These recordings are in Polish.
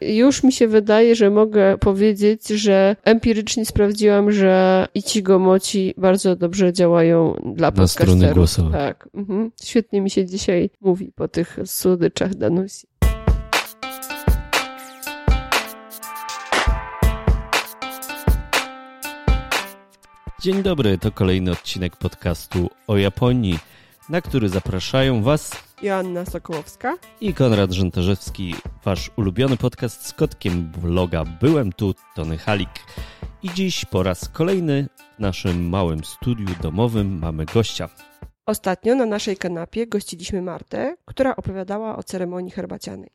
Już mi się wydaje, że mogę powiedzieć, że empirycznie sprawdziłam, że Ichigo Mochi bardzo dobrze działają dla Na podcasterów. głosowe. Tak. Mhm. Świetnie mi się dzisiaj mówi po tych słodyczach Danusi. Dzień dobry, to kolejny odcinek podcastu o Japonii, na który zapraszają Was Joanna Sokołowska. i Konrad Żętarzewski, Wasz ulubiony podcast z kotkiem vloga Byłem tu, Tony Halik. I dziś po raz kolejny w naszym małym studiu domowym mamy gościa. Ostatnio na naszej kanapie gościliśmy Martę, która opowiadała o ceremonii herbacianej.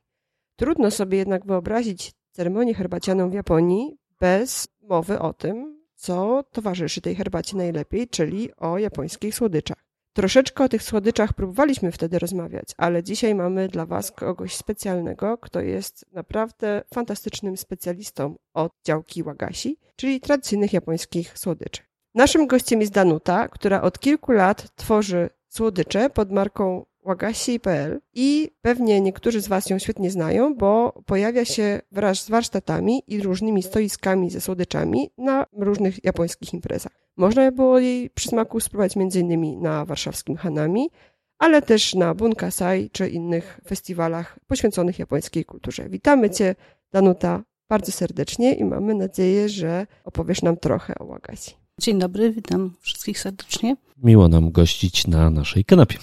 Trudno sobie jednak wyobrazić ceremonię herbacianą w Japonii bez mowy o tym, co towarzyszy tej herbacie najlepiej, czyli o japońskich słodyczach. Troszeczkę o tych słodyczach próbowaliśmy wtedy rozmawiać, ale dzisiaj mamy dla Was kogoś specjalnego, kto jest naprawdę fantastycznym specjalistą od działki wagashi, czyli tradycyjnych japońskich słodyczy. Naszym gościem jest Danuta, która od kilku lat tworzy słodycze pod marką wagashi.pl i pewnie niektórzy z Was ją świetnie znają, bo pojawia się wraz z warsztatami i różnymi stoiskami ze słodyczami na różnych japońskich imprezach. Można było jej przysmaku spróbować m.in. na warszawskim Hanami, ale też na Bunkasai czy innych festiwalach poświęconych japońskiej kulturze. Witamy Cię, Danuta, bardzo serdecznie i mamy nadzieję, że opowiesz nam trochę o wagashi. Dzień dobry, witam wszystkich serdecznie. Miło nam gościć na naszej kanapie.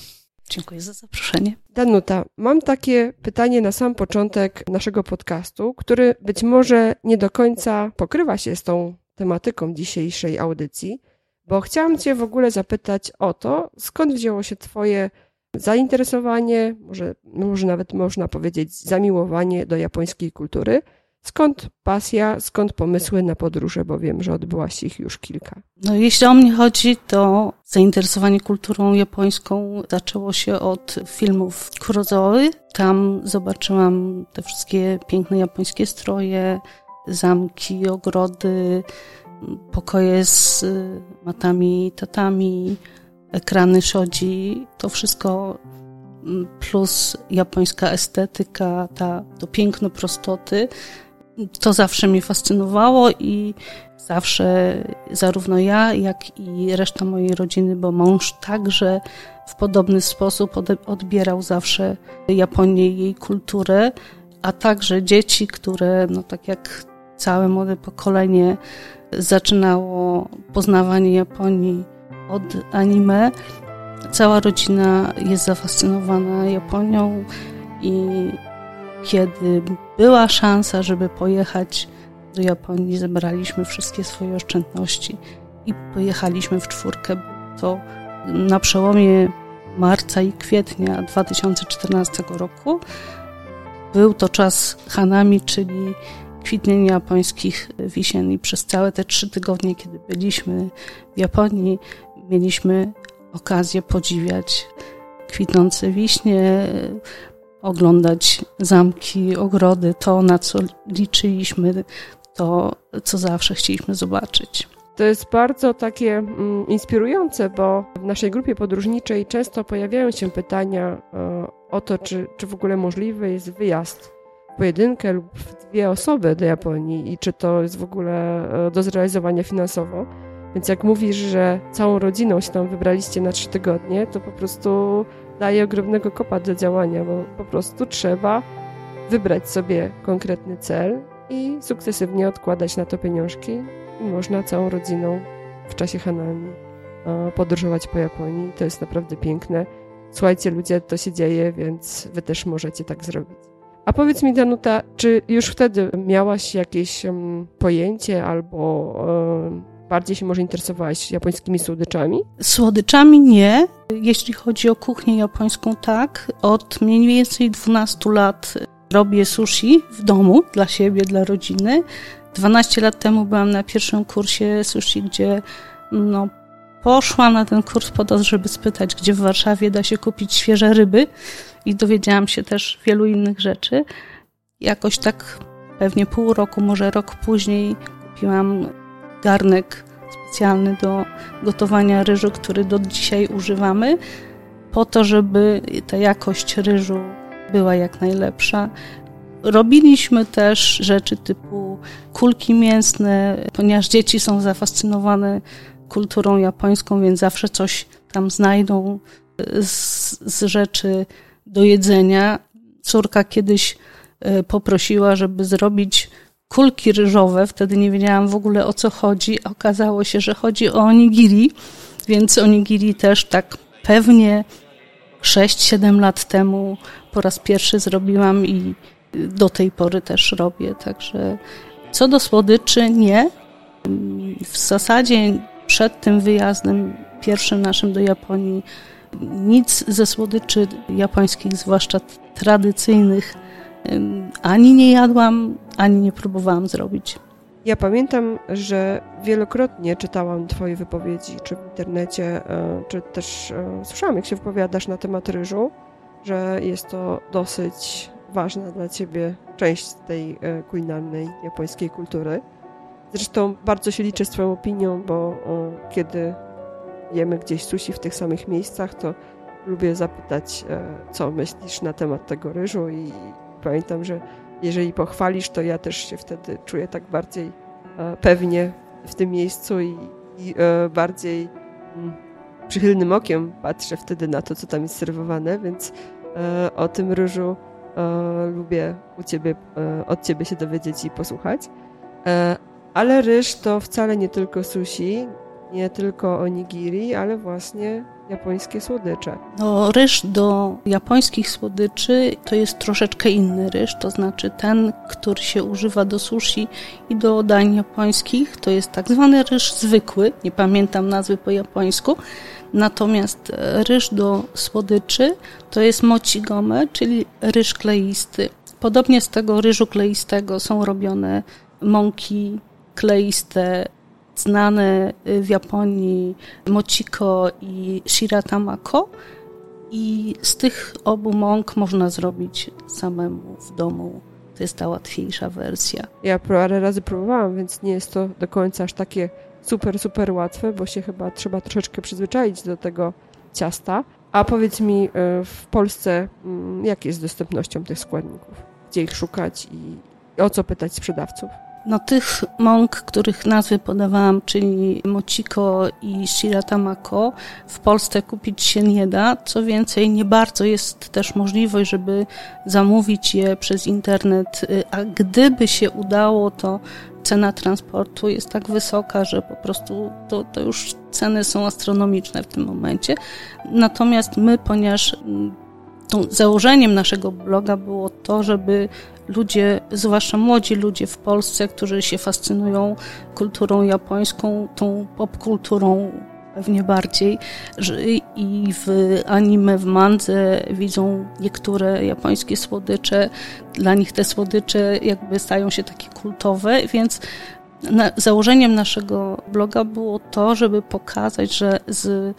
Dziękuję za zaproszenie. Danuta, mam takie pytanie na sam początek naszego podcastu, który być może nie do końca pokrywa się z tą tematyką dzisiejszej audycji, bo chciałam Cię w ogóle zapytać o to, skąd wzięło się Twoje zainteresowanie, może, może nawet można powiedzieć zamiłowanie do japońskiej kultury. Skąd pasja, skąd pomysły na podróże, bo wiem, że odbyłaś ich już kilka. No, jeśli o mnie chodzi, to zainteresowanie kulturą japońską zaczęło się od filmów Kurosawy. Tam zobaczyłam te wszystkie piękne japońskie stroje, zamki, ogrody, pokoje z y, matami, tatami, ekrany shodzi. To wszystko mm, plus japońska estetyka, ta, to piękno prostoty. To zawsze mnie fascynowało i zawsze zarówno ja, jak i reszta mojej rodziny, bo mąż także w podobny sposób odbierał zawsze Japonię i jej kulturę, a także dzieci, które, no tak jak całe młode pokolenie, zaczynało poznawanie Japonii od anime. Cała rodzina jest zafascynowana Japonią i kiedy była szansa, żeby pojechać do Japonii, zebraliśmy wszystkie swoje oszczędności i pojechaliśmy w czwórkę. To na przełomie marca i kwietnia 2014 roku. Był to czas Hanami, czyli kwitnienia japońskich wisien i przez całe te trzy tygodnie, kiedy byliśmy w Japonii, mieliśmy okazję podziwiać kwitnące wiśnie, oglądać zamki, ogrody, to na co liczyliśmy, to co zawsze chcieliśmy zobaczyć. To jest bardzo takie mm, inspirujące, bo w naszej grupie podróżniczej często pojawiają się pytania e, o to, czy, czy w ogóle możliwy jest wyjazd w pojedynkę lub w dwie osoby do Japonii i czy to jest w ogóle e, do zrealizowania finansowo. Więc jak mówisz, że całą rodziną się tam wybraliście na trzy tygodnie, to po prostu daje ogromnego kopa do działania, bo po prostu trzeba wybrać sobie konkretny cel i sukcesywnie odkładać na to pieniążki i można całą rodziną w czasie Hanami podróżować po Japonii. To jest naprawdę piękne. Słuchajcie, ludzie, to się dzieje, więc wy też możecie tak zrobić. A powiedz mi, Danuta, czy już wtedy miałaś jakieś um, pojęcie albo um, bardziej się może interesowałaś japońskimi słodyczami? Słodyczami nie. Jeśli chodzi o kuchnię japońską, tak. Od mniej więcej 12 lat robię sushi w domu dla siebie, dla rodziny. 12 lat temu byłam na pierwszym kursie sushi, gdzie no, poszłam na ten kurs po to, żeby spytać, gdzie w Warszawie da się kupić świeże ryby i dowiedziałam się też wielu innych rzeczy. Jakoś tak pewnie pół roku, może rok później kupiłam garnek specjalny do gotowania ryżu, który do dzisiaj używamy, po to, żeby ta jakość ryżu była jak najlepsza. Robiliśmy też rzeczy typu kulki mięsne, ponieważ dzieci są zafascynowane kulturą japońską, więc zawsze coś tam znajdą z, z rzeczy do jedzenia. Córka kiedyś e, poprosiła, żeby zrobić kulki ryżowe. Wtedy nie wiedziałam w ogóle o co chodzi. Okazało się, że chodzi o onigiri, więc onigiri też tak pewnie 6-7 lat temu po raz pierwszy zrobiłam i do tej pory też robię. Także co do słodyczy, nie. W zasadzie przed tym wyjazdem pierwszym naszym do Japonii nic ze słodyczy japońskich, zwłaszcza tradycyjnych, ani nie jadłam, ani nie próbowałam zrobić. Ja pamiętam, że wielokrotnie czytałam Twoje wypowiedzi, czy w internecie, e, czy też e, słyszałam, jak się wypowiadasz na temat ryżu, że jest to dosyć ważna dla Ciebie część tej e, kulinarnej japońskiej kultury. Zresztą bardzo się liczę z Twoją opinią, bo kiedy jemy gdzieś sushi w tych samych miejscach, to lubię zapytać, co myślisz na temat tego ryżu i pamiętam, że jeżeli pochwalisz, to ja też się wtedy czuję tak bardziej e, pewnie w tym miejscu i, i e, bardziej mm, przychylnym okiem patrzę wtedy na to, co tam jest serwowane, więc e, o tym ryżu lubię u ciebie, od ciebie się dowiedzieć i posłuchać. Ale ryż to wcale nie tylko sushi, nie tylko onigiri, ale właśnie japońskie słodycze. No, ryż do japońskich słodyczy to jest troszeczkę inny ryż, to znaczy ten, który się używa do sushi i do dań japońskich, to jest tak zwany ryż zwykły, nie pamiętam nazwy po japońsku, natomiast ryż do słodyczy to jest mochigome, czyli ryż kleisty. Podobnie z tego ryżu kleistego są robione mąki kleiste znane w Japonii mochiko i shiratamako. I z tych obu mąk można zrobić samemu w domu. To jest ta łatwiejsza wersja. Ja parę razy próbowałam, więc nie jest to do końca aż takie super, super łatwe, bo się chyba trzeba troszeczkę przyzwyczaić do tego ciasta. A powiedz mi, e, w Polsce mm, jak jest z dostępnością tych składników? Gdzie ich szukać i o co pytać sprzedawców? No tych mąk, których nazwy podawałam, czyli mochiko i shiratamako, w Polsce kupić się nie da. Co więcej, nie bardzo jest też możliwość, żeby zamówić je przez internet, a gdyby się udało, to cena transportu jest tak wysoka, że po prostu to, to już ceny są astronomiczne w tym momencie. Natomiast my, ponieważ mm, założeniem naszego bloga było to, żeby ludzie, zwłaszcza młodzi ludzie w Polsce, którzy się fascynują kulturą japońską, tą popkulturą pewnie bardziej i w anime, w mandze widzą niektóre japońskie słodycze. Dla nich te słodycze jakby stają się takie kultowe, więc założeniem naszego bloga było to, żeby pokazać, że z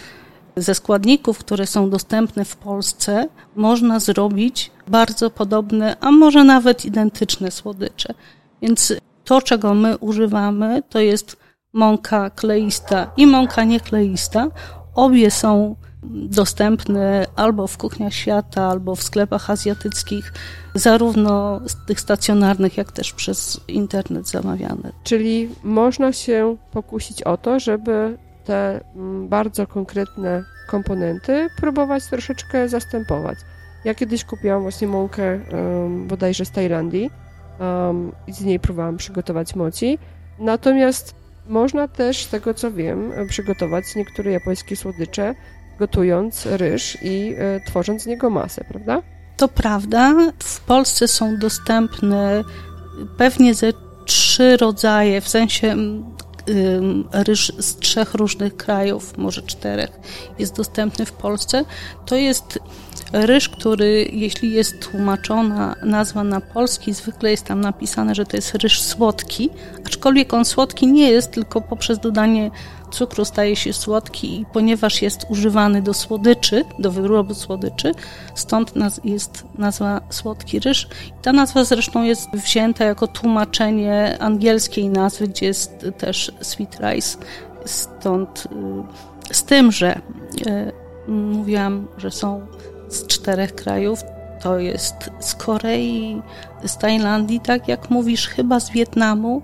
ze składników, które są dostępne w Polsce, można zrobić bardzo podobne, a może nawet identyczne słodycze. Więc to, czego my używamy, to jest mąka kleista i mąka niekleista. Obie są dostępne albo w kuchniach świata, albo w sklepach azjatyckich, zarówno z tych stacjonarnych, jak też przez internet zamawiane. Czyli można się pokusić o to, żeby te mm, bardzo konkretne komponenty próbować troszeczkę zastępować. Ja kiedyś kupiłam właśnie mąkę um, bodajże z Tajlandii um, i z niej próbowałam przygotować mochi. Natomiast można też, z tego co wiem, przygotować niektóre japońskie słodycze, gotując ryż i e, tworząc z niego masę, prawda? To prawda. W Polsce są dostępne pewnie ze trzy rodzaje, w sensie ryż z trzech różnych krajów, może czterech, jest dostępny w Polsce. To jest ryż, który, jeśli jest tłumaczona nazwa na polski, zwykle jest tam napisane, że to jest ryż słodki, aczkolwiek on słodki nie jest, tylko poprzez dodanie cukru staje się słodki i ponieważ jest używany do słodyczy, do wyrobu słodyczy, stąd naz jest nazwa słodki ryż. Ta nazwa zresztą jest wzięta jako tłumaczenie angielskiej nazwy, gdzie jest też sweet rice. Stąd y, z tym, że y, mówiłam, że są z czterech krajów, to jest z Korei, z Tajlandii, tak jak mówisz, chyba z Wietnamu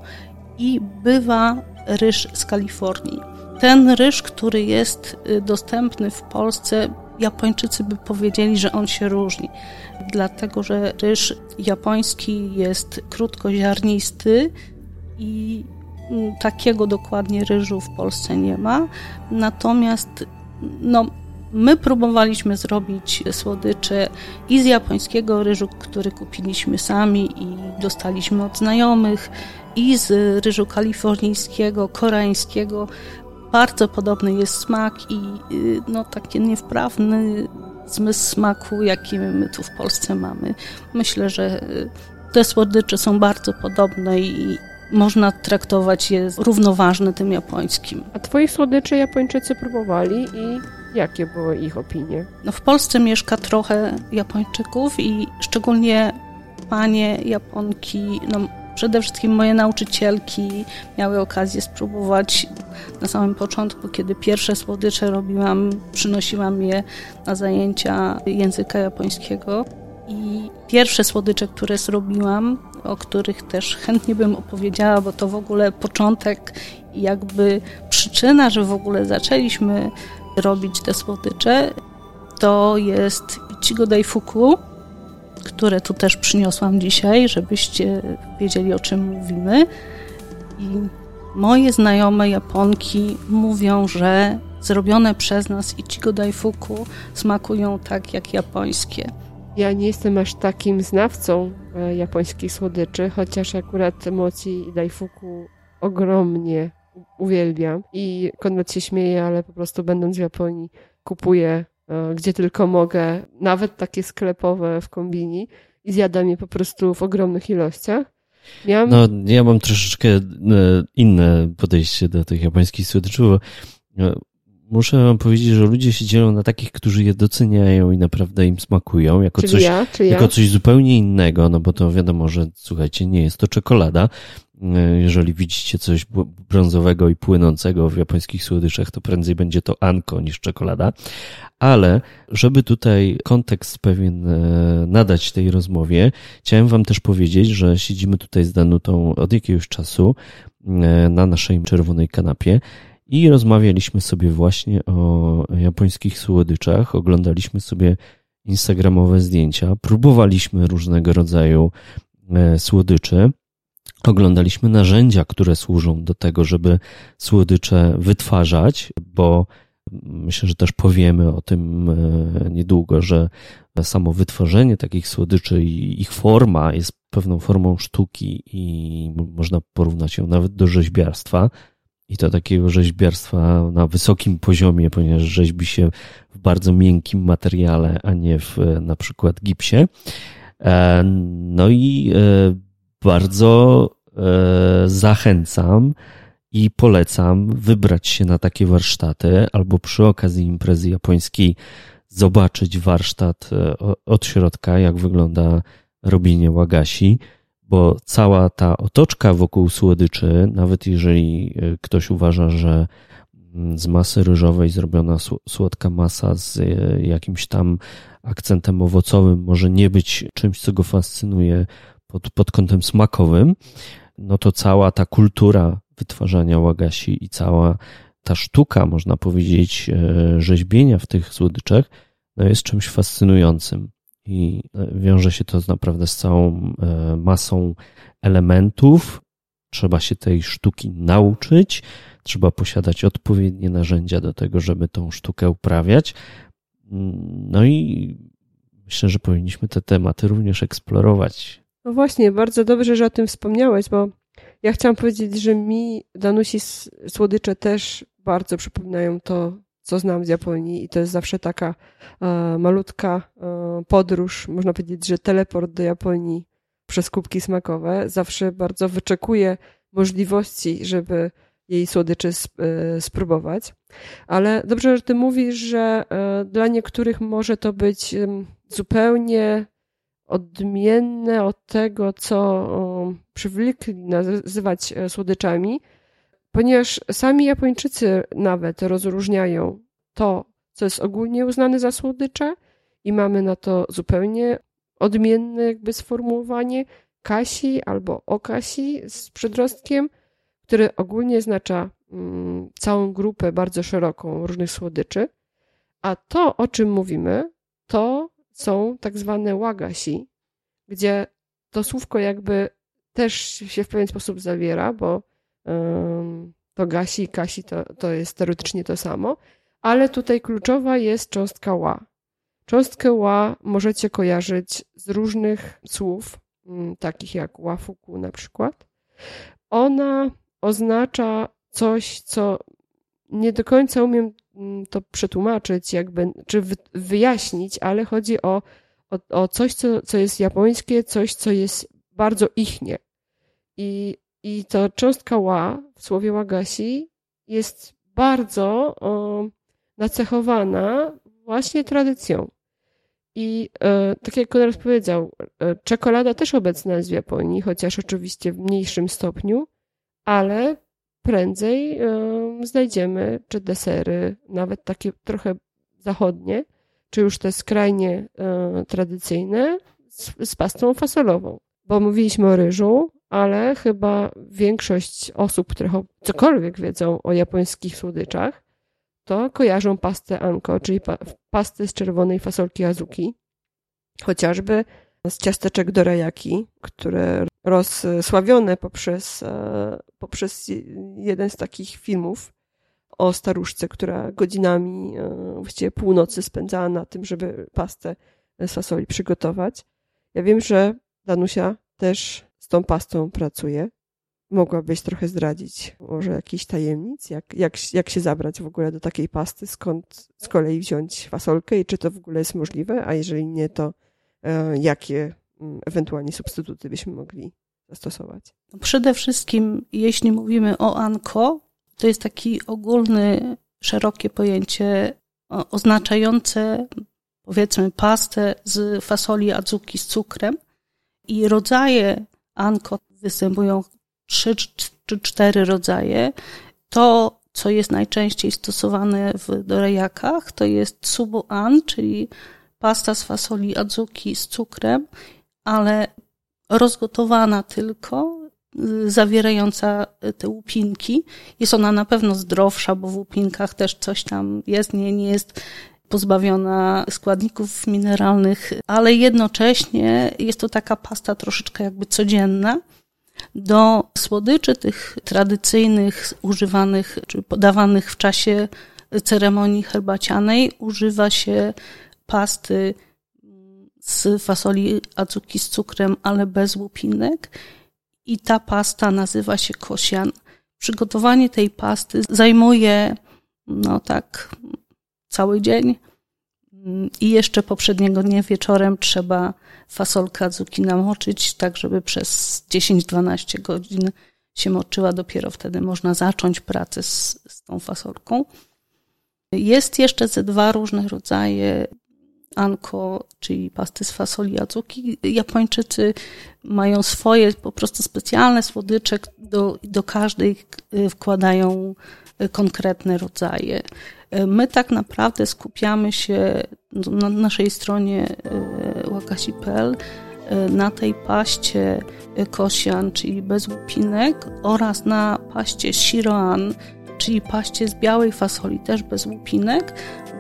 i bywa ryż z Kalifornii. Ten ryż, który jest y, dostępny w Polsce, Japończycy by powiedzieli, że on się różni, dlatego że ryż japoński jest krótkoziarnisty i mm, takiego dokładnie ryżu w Polsce nie ma. Natomiast no, my próbowaliśmy zrobić słodycze i z japońskiego ryżu, który kupiliśmy sami i dostaliśmy od znajomych, i z ryżu kalifornijskiego, koreańskiego. Bardzo podobny jest smak i y, no, taki niewprawny zmysł smaku, jaki my tu w Polsce mamy. Myślę, że y, te słodycze są bardzo podobne i można traktować je równoważne tym japońskim. A twoich słodyczy Japończycy próbowali i jakie były ich opinie? No w Polsce mieszka trochę Japończyków i szczególnie panie Japonki, no przede wszystkim moje nauczycielki miały okazję spróbować na samym początku, kiedy pierwsze słodycze robiłam, przynosiłam je na zajęcia języka japońskiego. I pierwsze słodycze, które zrobiłam, o których też chętnie bym opowiedziała, bo to w ogóle początek, jakby przyczyna, że w ogóle zaczęliśmy robić te słodycze, to jest Ichigo Daifuku, które tu też przyniosłam dzisiaj, żebyście wiedzieli o czym mówimy. I moje znajome Japonki mówią, że zrobione przez nas Ichigo Daifuku smakują tak jak japońskie. Ja nie jestem aż takim znawcą e, japońskich słodyczy, chociaż akurat moci daifuku ogromnie uwielbiam. I Konrad się śmieje, ale po prostu będąc w Japonii kupuję gdzie tylko mogę, nawet takie sklepowe w kombini i zjadam je po prostu w ogromnych ilościach. Miałam... No, ja mam troszeczkę e, inne podejście do tych japońskich słodyczów, muszę wam powiedzieć, że ludzie się dzielą na takich, którzy je doceniają i naprawdę im smakują, jako, czyli coś, ja, jako coś zupełnie innego, no bo to wiadomo, że słuchajcie, nie jest to czekolada. E, jeżeli widzicie coś brązowego i płynącego w japońskich słodyczach, to prędzej będzie to anko niż czekolada. Ale żeby tutaj kontekst pewien e, nadać tej rozmowie, chciałem wam też powiedzieć, że siedzimy tutaj z Danutą od jakiegoś czasu e, na naszej czerwonej kanapie i rozmawialiśmy sobie właśnie o japońskich słodyczach, oglądaliśmy sobie instagramowe zdjęcia, próbowaliśmy różnego rodzaju słodyczy, oglądaliśmy narzędzia, które służą do tego, żeby słodycze wytwarzać, bo myślę, że też powiemy o tym e, niedługo, że samo wytworzenie takich słodyczy i ich forma jest pewną formą sztuki i można porównać ją nawet do rzeźbiarstwa i to takiego rzeźbiarstwa na wysokim poziomie, ponieważ rzeźbi się w bardzo miękkim materiale, a nie w na przykład gipsie. E, no i e, bardzo e, zachęcam i polecam wybrać się na takie warsztaty albo przy okazji imprezy japońskiej zobaczyć warsztat od środka, jak wygląda robienie wagashi bo cała ta otoczka wokół słodyczy, nawet jeżeli e, ktoś uważa, że mm, z masy ryżowej zrobiona słodka masa z e, jakimś tam akcentem owocowym może nie być czymś, co go fascynuje pod, pod kątem smakowym, no to cała ta kultura wytwarzania łagasi i cała ta sztuka, można powiedzieć, e, rzeźbienia w tych słodyczach, no jest czymś fascynującym i e, wiąże się to naprawdę z całą e, masą elementów. Trzeba się tej sztuki nauczyć, trzeba posiadać odpowiednie narzędzia do tego, żeby tą sztukę uprawiać. No i myślę, że powinniśmy te tematy również eksplorować. No właśnie, bardzo dobrze, że o tym wspomniałeś, bo ja chciałam powiedzieć, że mi Danusi słodycze też bardzo przypominają to, co znam z Japonii i to jest zawsze taka e, malutka e, podróż, można powiedzieć, że teleport do Japonii przez kubki smakowe. Zawsze bardzo wyczekuję możliwości, żeby jej słodyczy e, spróbować. Ale dobrze, że ty mówisz, że e, dla niektórych może to być zupełnie odmienne od tego, co przywykli nazywać e, słodyczami, ponieważ sami Japończycy nawet rozróżniają to, co jest ogólnie uznane za słodycze i mamy na to zupełnie odmienne jakby sformułowanie kasi albo okasi z przedrostkiem, które ogólnie oznacza mm, całą grupę bardzo szeroką różnych słodyczy. A to, o czym mówimy, to są tak zwane łagasi, gdzie to słówko jakby też się w pewien sposób zawiera, bo to gasi i kasi to, to jest teoretycznie to samo, ale tutaj kluczowa jest cząstka ła. Cząstkę ła możecie kojarzyć z różnych słów, mm, takich jak łafuku na przykład. Ona oznacza coś, co nie do końca umiem to przetłumaczyć, jakby, czy wyjaśnić, ale chodzi o, o, o coś, co, co jest japońskie, coś, co jest bardzo ichnie. I, i to cząstka ła w słowie wagasi jest bardzo o, nacechowana właśnie tradycją. I e, tak jak Konrad powiedział, e, czekolada też obecna jest w Japonii, chociaż oczywiście w mniejszym stopniu, ale prędzej znajdziemy czy desery, nawet takie trochę zachodnie, czy już te skrajnie e, tradycyjne z, z pastą fasolową. Bo mówiliśmy o ryżu, ale chyba większość osób, które cokolwiek wiedzą o japońskich słodyczach, to kojarzą pastę anko, czyli pa pastę z czerwonej fasolki azuki, chociażby z ciasteczek dorayaki, które rozsławione poprzez, e, poprzez jeden z takich filmów o staruszce, która godzinami, e, właściwie północy spędzała na tym, żeby pastę fasoli przygotować. Ja wiem, że Danusia też z tą pastą pracuje. Mogłabyś trochę zdradzić może jakiś tajemnic, jak, jak, jak się zabrać w ogóle do takiej pasty, skąd z kolei wziąć fasolkę i czy to w ogóle jest możliwe, a jeżeli nie, to jakie mm, ewentualnie substytuty byśmy mogli zastosować? No przede wszystkim, jeśli mówimy o anko, to jest taki ogólny, szerokie pojęcie oznaczające powiedzmy pastę z fasoli adzuki z cukrem i rodzaje anko występują trzy czy cztery rodzaje. To, co jest najczęściej stosowane w dorejakach, to jest subu-an, czyli pasta z fasoli adzuki z cukrem, ale rozgotowana tylko, zawierająca te łupinki. Jest ona na pewno zdrowsza, bo w łupinkach też coś tam jest, nie, nie jest pozbawiona składników mineralnych, ale jednocześnie jest to taka pasta troszeczkę jakby codzienna. Do słodyczy tych tradycyjnych, używanych czy podawanych w czasie ceremonii herbacianej używa się pasty z fasoli azuki z cukrem, ale bez łupinek. I ta pasta nazywa się kosian. Przygotowanie tej pasty zajmuje, no tak, cały dzień. I jeszcze poprzedniego dnia wieczorem trzeba fasolkę azuki namoczyć, tak żeby przez 10-12 godzin się moczyła. Dopiero wtedy można zacząć pracę z, z tą fasolką. Jest jeszcze ze dwa różne rodzaje anko, czyli pasty z fasoli azuki. Japończycy mają swoje po prostu specjalne słodycze, do, do każdej wkładają konkretne rodzaje. My tak naprawdę skupiamy się na naszej stronie e, wakasi.pl e, na tej paście kosian, czyli bez łupinek oraz na paście shiroan, czyli paście z białej fasoli, też bez łupinek,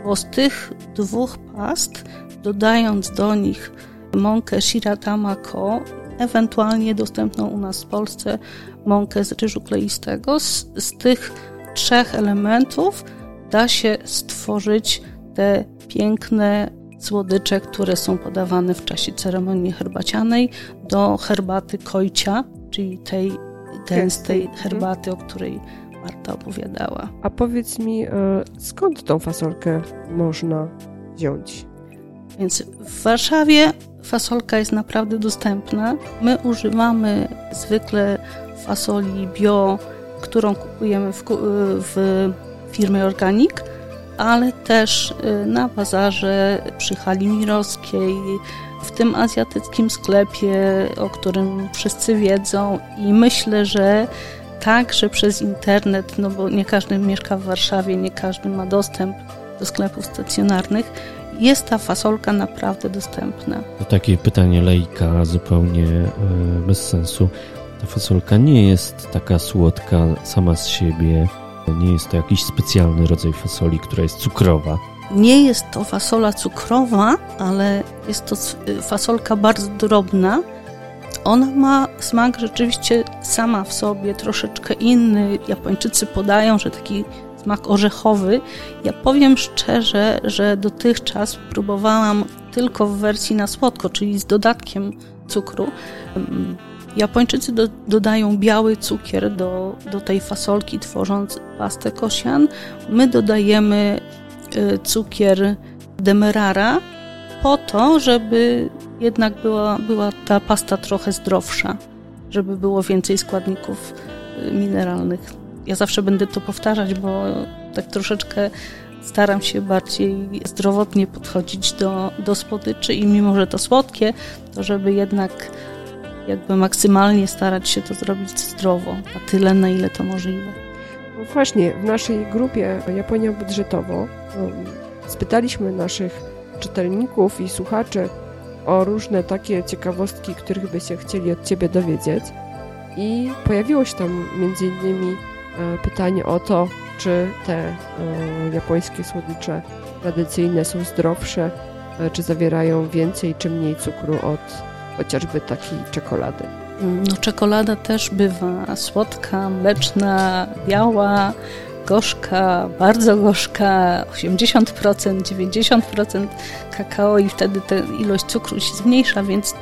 bo z tych dwóch past, dodając do nich mąkę shiratama ko, ewentualnie dostępną u nas w Polsce mąkę z ryżu kleistego, z, z tych trzech elementów da się stworzyć te piękne słodycze, które są podawane w czasie ceremonii herbacianej do herbaty kojcia, czyli tej gęstej mhm. herbaty, o której Marta opowiadała. A powiedz mi, e, skąd tą fasolkę można wziąć? Więc w Warszawie fasolka jest naprawdę dostępna. My używamy zwykle fasoli bio, którą kupujemy w, w firmie Organic, ale też y, na bazarze przy hali mirowskiej, w tym azjatyckim sklepie, o którym wszyscy wiedzą i myślę, że także przez internet, no bo nie każdy mieszka w Warszawie, nie każdy ma dostęp do sklepów stacjonarnych jest ta fasolka naprawdę dostępna. To takie pytanie lejka zupełnie e, bez sensu. Ta fasolka nie jest taka słodka sama z siebie. Nie jest to jakiś specjalny rodzaj fasoli, która jest cukrowa. Nie jest to fasola cukrowa, ale jest to fasolka bardzo drobna. Ona ma smak rzeczywiście sama w sobie troszeczkę inny. Japończycy podają, że taki smak orzechowy. Ja powiem szczerze, że dotychczas próbowałam tylko w wersji na słodko, czyli z dodatkiem cukru. Japończycy do, dodają biały cukier do, do tej fasolki, tworząc pastę kosian. My dodajemy y, cukier demerara po to, żeby jednak była, była ta pasta trochę zdrowsza, żeby było więcej składników y, mineralnych. Ja zawsze będę to powtarzać, bo tak troszeczkę staram się bardziej zdrowotnie podchodzić do, do i mimo, że to słodkie, to żeby jednak jakby maksymalnie starać się to zrobić zdrowo, na tyle, na ile to możliwe. No właśnie, w naszej grupie Japonia Budżetowo um, spytaliśmy naszych czytelników i słuchaczy o różne takie ciekawostki, których by się chcieli od Ciebie dowiedzieć. I pojawiło się tam między innymi e, pytanie o to, czy te e, japońskie słodycze tradycyjne są zdrowsze, e, czy zawierają więcej czy mniej cukru od chociażby takiej czekolady. No, czekolada też bywa słodka, mleczna, biała, gorzka, bardzo gorzka, 80%, 90% kakao i wtedy ta ilość cukru się zmniejsza, więc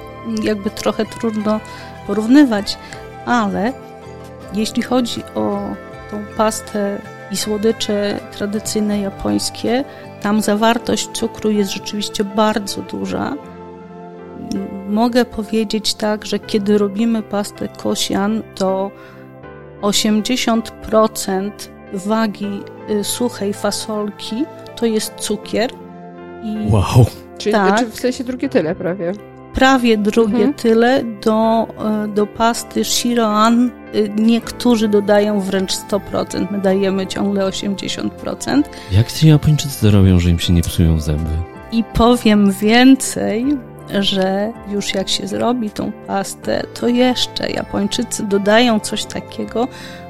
jakby trochę trudno porównywać, ale jeśli chodzi o tą pastę i słodycze tradycyjne japońskie, tam zawartość cukru jest rzeczywiście bardzo duża mogę powiedzieć tak, że kiedy robimy pastę kosian, to 80% wagi y, suchej fasolki to jest cukier. I wow. Czyli tak, znaczy w sensie drugie tyle prawie. Prawie drugie mhm. tyle. Do, y, do pasty shiroan y, niektórzy dodają wręcz 100%. My dajemy ciągle 80%. Jak ci Japończycy robią, że im się nie psują zęby? I powiem więcej, że już jak się zrobi tą pastę, to jeszcze Japończycy dodają coś takiego,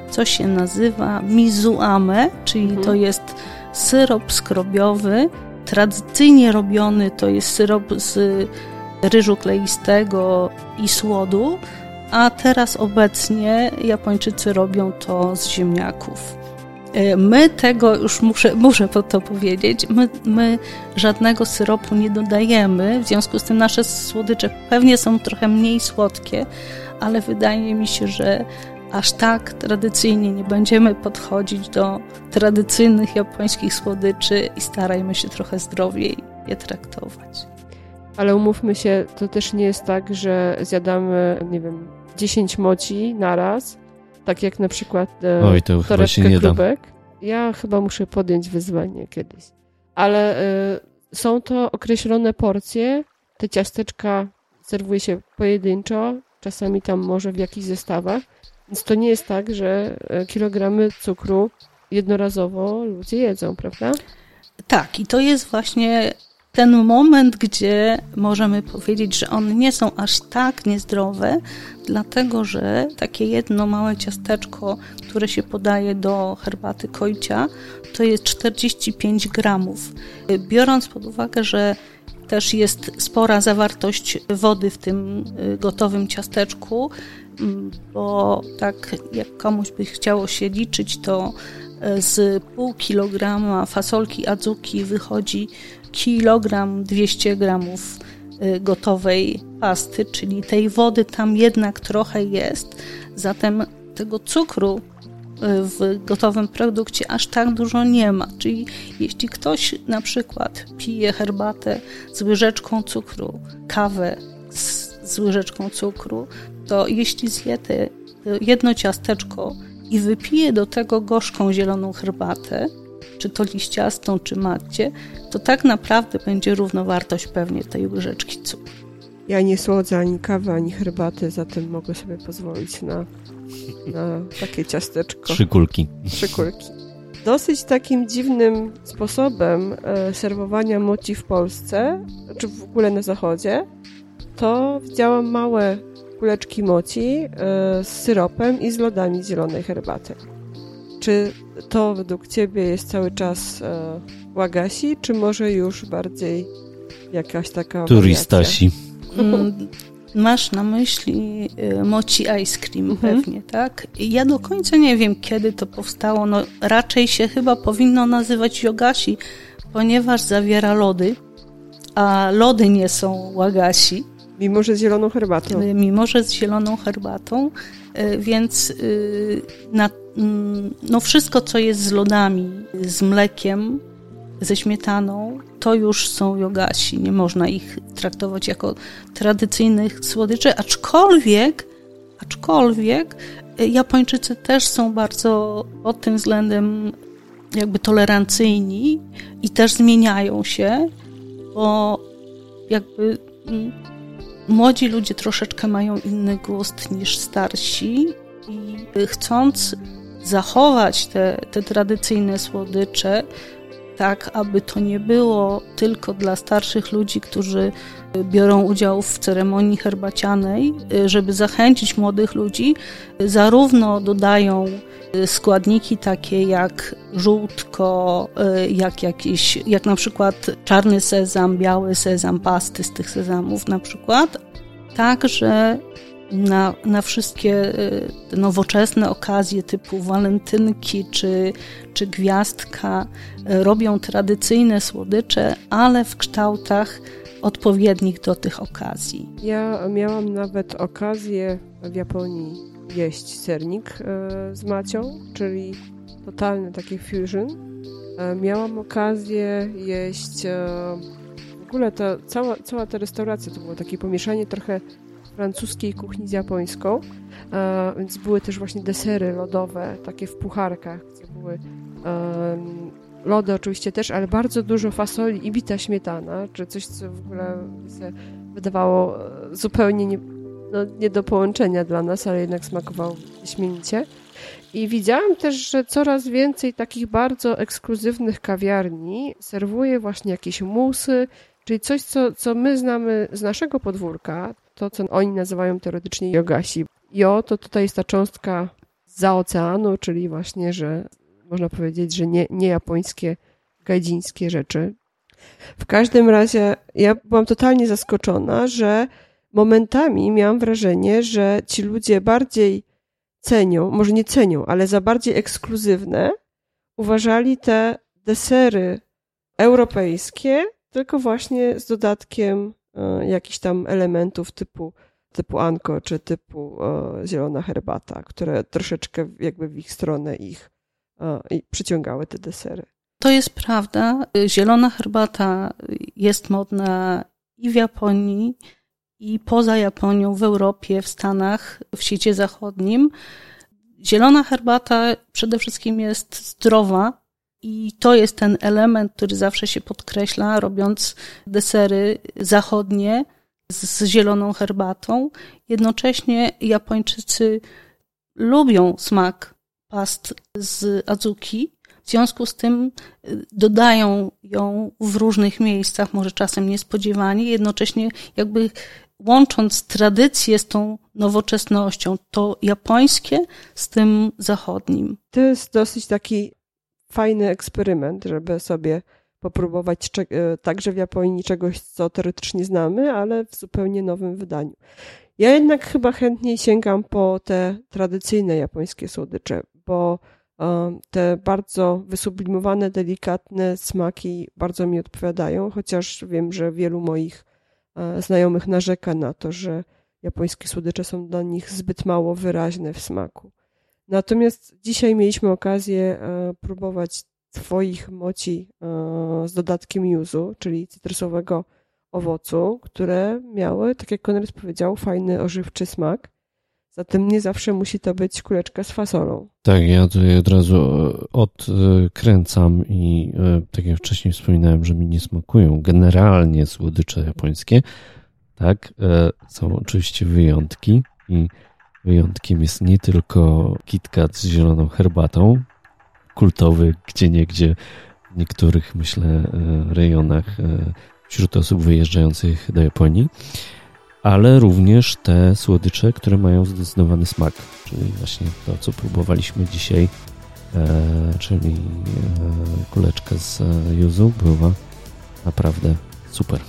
co się nazywa mizuame, czyli mhm. to jest syrop skrobiowy. Tradycyjnie robiony to jest syrop z ryżu kleistego i słodu, a teraz obecnie Japończycy robią to z ziemniaków. E, my tego, już muszę, muszę to powiedzieć, my, my żadnego syropu nie dodajemy, w związku z tym nasze słodycze pewnie są trochę mniej słodkie, ale wydaje mi się, że aż tak tradycyjnie nie będziemy podchodzić do tradycyjnych japońskich słodyczy i starajmy się trochę zdrowiej je traktować. Ale umówmy się, to też nie jest tak, że zjadamy, nie wiem, 10 moci naraz, tak jak na przykład e, Oj, to chyba się nie krówek. Ja chyba muszę podjąć wyzwanie kiedyś. Ale e, są to określone porcje. Te ciasteczka serwuje się pojedynczo, czasami tam może w jakichś zestawach. Więc to nie jest tak, że e, kilogramy cukru jednorazowo ludzie jedzą, prawda? Tak, i to jest właśnie ten moment, gdzie możemy powiedzieć, że one nie są aż tak niezdrowe, dlatego że takie jedno małe ciasteczko, które się podaje do herbaty kojcia, to jest 45 gramów. Biorąc pod uwagę, że też jest spora zawartość wody w tym y, gotowym ciasteczku, bo tak jak komuś by chciało się liczyć, to y, z pół kilograma fasolki adzuki wychodzi kilogram 200 gramów y, gotowej pasty, czyli tej wody tam jednak trochę jest, zatem tego cukru y, w gotowym produkcie aż tak dużo nie ma. Czyli jeśli ktoś na przykład pije herbatę z łyżeczką cukru, kawę z, z łyżeczką cukru, to jeśli zje jedno ciasteczko i wypije do tego gorzką zieloną herbatę, czy to liściastą, czy macie, to tak naprawdę będzie równowartość pewnie tej łyżeczki cukru. Ja nie słodzę ani kawy, ani herbaty, zatem mogę sobie pozwolić na, na takie ciasteczko. Trzy kulki. Trzy kulki. dosyć takim dziwnym sposobem e, serwowania moci w Polsce, czy w ogóle na zachodzie, to widziałam małe kuleczki moci e, z syropem i z lodami zielonej herbaty. Czy to według Ciebie jest cały czas e, łagasi, czy może już bardziej jakaś taka Turistasi. Mm, masz na myśli y, moci ice cream mhm. pewnie, tak? Ja do końca nie wiem, kiedy to powstało. No, raczej się chyba powinno nazywać yogasi, ponieważ zawiera lody, a lody nie są łagasi. Mimo, że z zieloną herbatą. Y, mimo, że z zieloną herbatą, y, więc na, mm, no wszystko, co jest z lodami, z mlekiem, ze śmietaną, to już są jogasi. Nie można ich traktować jako tradycyjnych słodyczy, aczkolwiek, aczkolwiek Japończycy też są bardzo pod tym względem jakby tolerancyjni i też zmieniają się, bo jakby mm, młodzi ludzie troszeczkę mają inny gust niż starsi i chcąc zachować te, te tradycyjne słodycze, tak aby to nie było tylko dla starszych ludzi, którzy biorą udział w ceremonii herbacianej, żeby zachęcić młodych ludzi, zarówno dodają składniki takie jak żółtko, jak jakiś, jak na przykład czarny sezam, biały sezam, pasty z tych sezamów na przykład, także na, na wszystkie y, nowoczesne okazje typu walentynki czy, czy gwiazdka y, robią tradycyjne słodycze, ale w kształtach odpowiednich do tych okazji. Ja miałam nawet okazję w Japonii jeść sernik y, z macią, czyli totalny taki fusion. Miałam okazję jeść w ogóle ta, cała, cała ta restauracja to było takie pomieszanie trochę francuskiej kuchni z japońską, e, więc były też właśnie desery lodowe, takie w pucharkach, gdzie były lody oczywiście też, ale bardzo dużo fasoli i bita śmietana, czy coś, co w ogóle się wydawało e, zupełnie nie, no, nie do połączenia dla nas, ale jednak smakowało śmienicie. I widziałam też, że coraz więcej takich bardzo ekskluzywnych kawiarni serwuje właśnie jakieś musy, czyli coś, co, co my znamy z naszego podwórka, to, co oni nazywają teoretycznie yogasi. Jo to tutaj jest ta cząstka za oceanu, czyli właśnie, że można powiedzieć, że nie, nie japońskie, gajdzińskie rzeczy. W każdym razie ja byłam totalnie zaskoczona, że momentami miałam wrażenie, że ci ludzie bardziej cenią, może nie cenią, ale za bardziej ekskluzywne uważali te desery europejskie, tylko właśnie z dodatkiem E, jakichś tam elementów typu, typu anko czy typu e, zielona herbata, które troszeczkę jakby w ich stronę ich e, przyciągały te desery. To jest prawda. Zielona herbata jest modna i w Japonii, i poza Japonią, w Europie, w Stanach, w świecie zachodnim. Zielona herbata przede wszystkim jest zdrowa, i to jest ten element, który zawsze się podkreśla, robiąc desery zachodnie z zieloną herbatą. Jednocześnie Japończycy lubią smak past z azuki, w związku z tym y, dodają ją w różnych miejscach, może czasem niespodziewanie, jednocześnie jakby łącząc tradycję z tą nowoczesnością, to japońskie z tym zachodnim. To jest dosyć taki fajny eksperyment, żeby sobie popróbować e, także w Japonii czegoś, co teoretycznie znamy, ale w zupełnie nowym wydaniu. Ja jednak chyba chętniej sięgam po te tradycyjne japońskie słodycze, bo e, te bardzo wysublimowane, delikatne smaki bardzo mi odpowiadają, chociaż wiem, że wielu moich znajomych narzeka na to, że japońskie słodycze są dla nich zbyt mało wyraźne w smaku. Natomiast dzisiaj mieliśmy okazję e, próbować Twoich moci e, z dodatkiem yuzu, czyli cytrusowego owocu, które miały, tak jak Konrad powiedział, fajny, ożywczy smak. Zatem nie zawsze musi to być kuleczka z fasolą. Tak, ja tutaj od razu e, odkręcam i tak jak wcześniej wspominałem, że mi nie smakują generalnie słodycze japońskie. Tak, są oczywiście wyjątki i Wyjątkiem jest nie tylko KitKat z zieloną herbatą, kultowy, gdzie niegdzie w niektórych, myślę, rejonach wśród osób wyjeżdżających do Japonii, ale również te słodycze, które mają zdecydowany smak, czyli właśnie to, co próbowaliśmy dzisiaj, czyli kuleczka z yuzu była naprawdę super.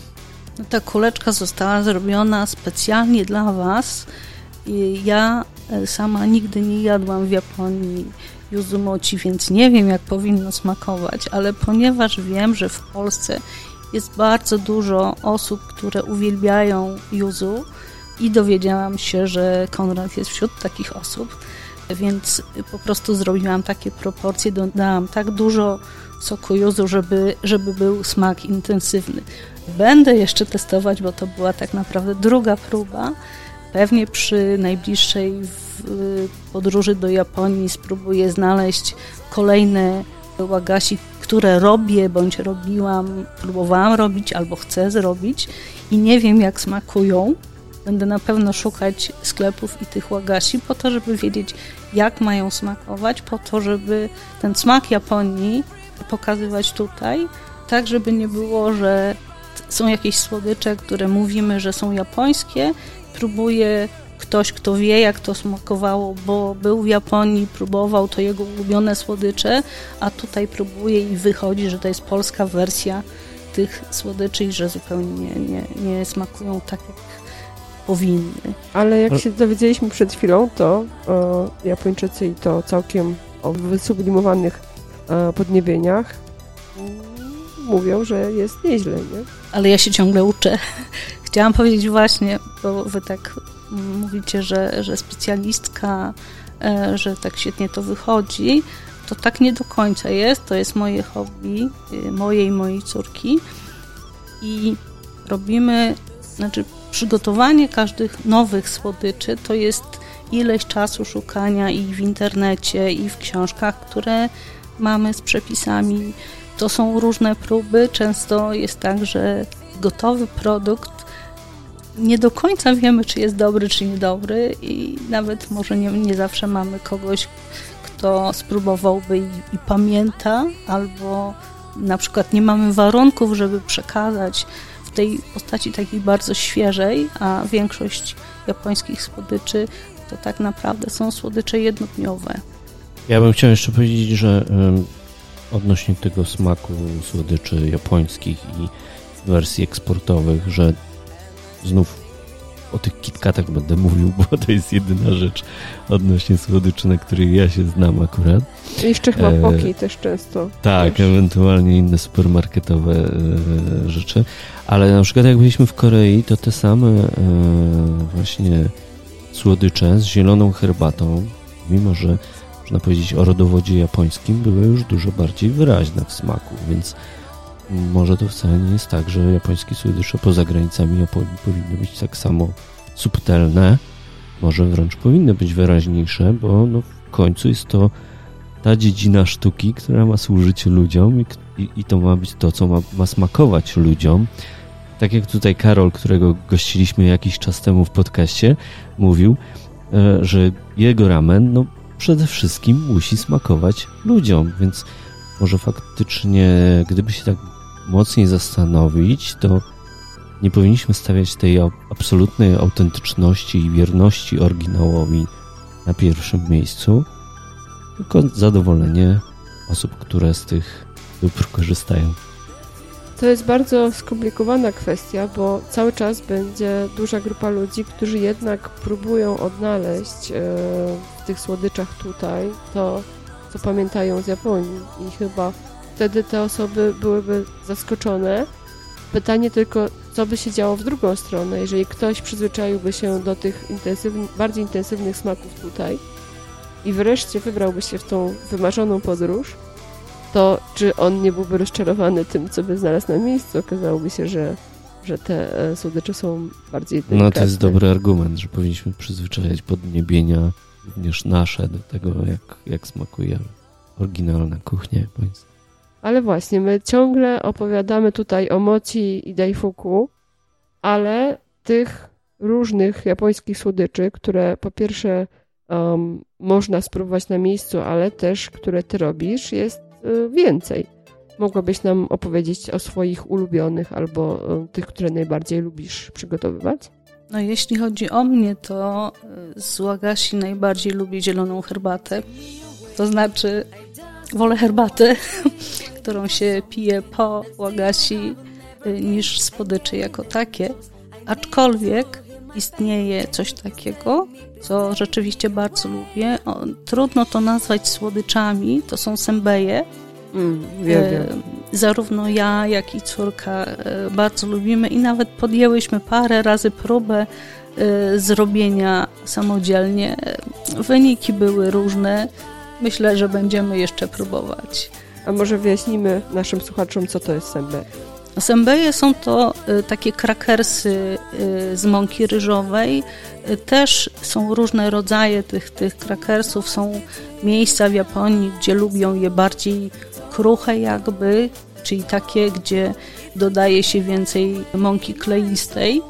No ta kuleczka została zrobiona specjalnie dla Was. Ja e, sama nigdy nie jadłam w Japonii yuzumoci, więc nie wiem, jak powinno smakować, ale ponieważ wiem, że w Polsce jest bardzo dużo osób, które uwielbiają yuzu i dowiedziałam się, że Konrad jest wśród takich osób, więc po prostu zrobiłam takie proporcje, dodałam tak dużo soku yuzu, żeby, żeby był smak intensywny. Będę jeszcze testować, bo to była tak naprawdę druga próba. Pewnie przy najbliższej podróży do Japonii spróbuję znaleźć kolejne łagasi, które robię bądź robiłam, próbowałam robić albo chcę zrobić i nie wiem jak smakują. Będę na pewno szukać sklepów i tych łagasi po to, żeby wiedzieć jak mają smakować, po to, żeby ten smak Japonii pokazywać tutaj, tak żeby nie było, że są jakieś słodycze, które mówimy, że są japońskie, próbuje ktoś, kto wie, jak to smakowało, bo był w Japonii, próbował to jego ulubione słodycze, a tutaj próbuje i wychodzi, że to jest polska wersja tych słodyczy i że zupełnie nie, nie, nie smakują tak, jak powinny. Ale jak się dowiedzieliśmy przed chwilą, to o, Japończycy i to całkiem o wysublimowanych e, podniebieniach mówią, że jest nieźle, nie? Ale ja się ciągle uczę. Chciałam powiedzieć właśnie, bo wy tak mówicie, że, że specjalistka, e, że tak świetnie to wychodzi, to tak nie do końca jest. To jest moje hobby, e, moje i mojej córki. I robimy, znaczy przygotowanie każdych nowych słodyczy to jest ileś czasu szukania i w internecie, i w książkach, które mamy z przepisami to są różne próby. Często jest tak, że gotowy produkt nie do końca wiemy, czy jest dobry, czy niedobry, i nawet może nie, nie zawsze mamy kogoś, kto spróbowałby i, i pamięta, albo na przykład nie mamy warunków, żeby przekazać w tej postaci takiej bardzo świeżej, a większość japońskich słodyczy to tak naprawdę są słodycze jednodniowe. Ja bym chciał jeszcze powiedzieć, że odnośnie tego smaku słodyczy japońskich i wersji eksportowych, że znów o tych kitkatach będę mówił, bo to jest jedyna rzecz odnośnie słodyczy, na której ja się znam akurat. I jeszcze chyba e, poki też często. Tak, też. ewentualnie inne supermarketowe e, rzeczy. Ale na przykład jak byliśmy w Korei, to te same e, właśnie słodycze z zieloną herbatą, mimo że można powiedzieć, o rodowodzie japońskim były już dużo bardziej wyraźne w smaku, więc może to wcale nie jest tak, że japońskie słodycze poza granicami Japonii powinny być tak samo subtelne, może wręcz powinny być wyraźniejsze, bo no w końcu jest to ta dziedzina sztuki, która ma służyć ludziom i, i, to ma być to, co ma, ma smakować ludziom. Tak jak tutaj Karol, którego gościliśmy jakiś czas temu w podcaście, mówił, e, że jego ramen no, przede wszystkim musi smakować ludziom, więc może faktycznie, gdyby się tak mocniej zastanowić, to nie powinniśmy stawiać tej absolutnej autentyczności i wierności oryginałowi na pierwszym miejscu, tylko zadowolenie osób, które z tych dóbr korzystają. To jest bardzo skomplikowana kwestia, bo cały czas będzie duża grupa ludzi, którzy jednak próbują odnaleźć e, w tych słodyczach tutaj to, co pamiętają z Japonii. I chyba wtedy te osoby byłyby zaskoczone. Pytanie tylko, co by się działo w drugą stronę, jeżeli ktoś przyzwyczaiłby się do tych intensywnych, bardziej intensywnych smaków tutaj i wreszcie wybrałby się w tą wymarzoną podróż, to czy on nie byłby rozczarowany tym, co by znalazł na miejscu? Okazałoby się, że, że te e, słodycze są bardziej delikatne. No to jest dobry argument, że powinniśmy przyzwyczajać podniebienia również nasze do tego, jak, jak smakuje oryginalna kuchnia japońska. Ale właśnie, my ciągle opowiadamy tutaj o moci i daifuku, ale tych różnych japońskich słodyczy, które po pierwsze um, można spróbować na miejscu, ale też, które ty robisz, jest y, więcej. Mogłabyś nam opowiedzieć o swoich ulubionych albo y, tych, które najbardziej lubisz przygotowywać? No jeśli chodzi o mnie, to y, z Łagasi najbardziej lubię zieloną herbatę. To znaczy wolę herbatę, którą się pije po Łagasi y, niż spodyczy jako takie. Aczkolwiek istnieje coś takiego, co rzeczywiście bardzo lubię. O, trudno to nazwać słodyczami, to są sembeje. Mm, wiem, wiem. Zarówno ja, jak i córka e, bardzo lubimy i nawet podjęłyśmy parę razy próbę e, zrobienia samodzielnie. Wyniki były różne. Myślę, że będziemy jeszcze próbować. A może wyjaśnimy naszym słuchaczom, co to jest sembe? Sembeje są to y, takie krakersy y, z mąki ryżowej. Y, też są różne rodzaje tych, tych krakersów. Są miejsca w Japonii, gdzie lubią je bardziej kruche jakby, czyli takie, gdzie dodaje się więcej mąki kleistej.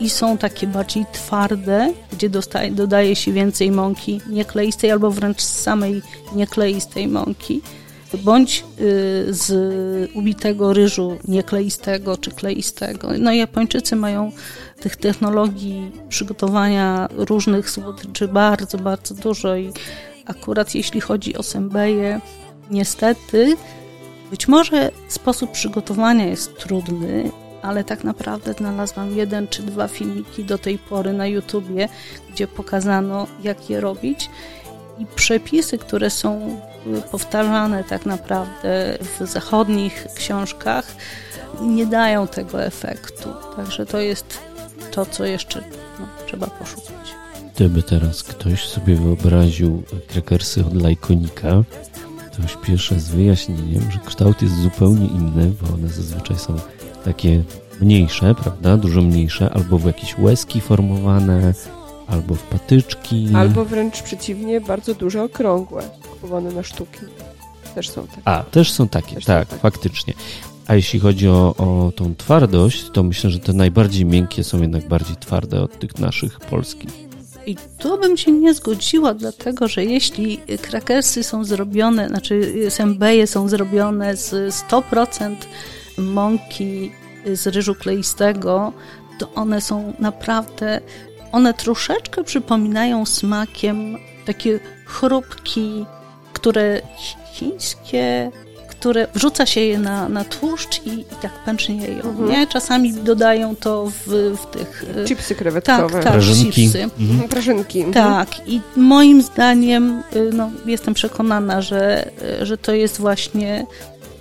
I są takie bardziej twarde, gdzie dostaje, dodaje się więcej mąki niekleistej albo wręcz samej niekleistej mąki bądź y, z ubitego ryżu niekleistego czy kleistego. No Japończycy mają tych technologii przygotowania różnych słodyczy bardzo, bardzo dużo i akurat jeśli chodzi o sembeje, niestety być może sposób przygotowania jest trudny, ale tak naprawdę znalazłam jeden czy dwa filmiki do tej pory na YouTubie, gdzie pokazano, jak je robić. I przepisy, które są powtarzane tak naprawdę w zachodnich książkach, nie dają tego efektu. Także to jest to, co jeszcze no, trzeba poszukać. Gdyby teraz ktoś sobie wyobraził krakersy od lajkonika, to śpieszę z wyjaśnieniem, że kształt jest zupełnie inny, bo one zazwyczaj są takie mniejsze, prawda? Dużo mniejsze, albo w jakieś łezki formowane, albo w patyczki. Albo wręcz przeciwnie, bardzo duże okrągłe, kupowane na sztuki. Też są takie. A, też są takie, też tak, są takie. faktycznie. A jeśli chodzi o, o tą twardość, to myślę, że te najbardziej miękkie są jednak bardziej twarde od tych naszych polskich. I tu bym się nie zgodziła, dlatego że jeśli krakersy są zrobione, znaczy sembeje są zrobione z 100% mąki z ryżu kleistego, to one są naprawdę one troszeczkę przypominają smakiem takie chrupki, które chińskie, które wrzuca się je na, na tłuszcz i, i tak pęcznie je mhm. nie? Czasami dodają to w, w tych... E, chipsy krewetkowe. Tak, tak, Prażynki. chipsy. Mhm. Prażynki. Tak i moim zdaniem, y, no, jestem przekonana, że, y, że to jest właśnie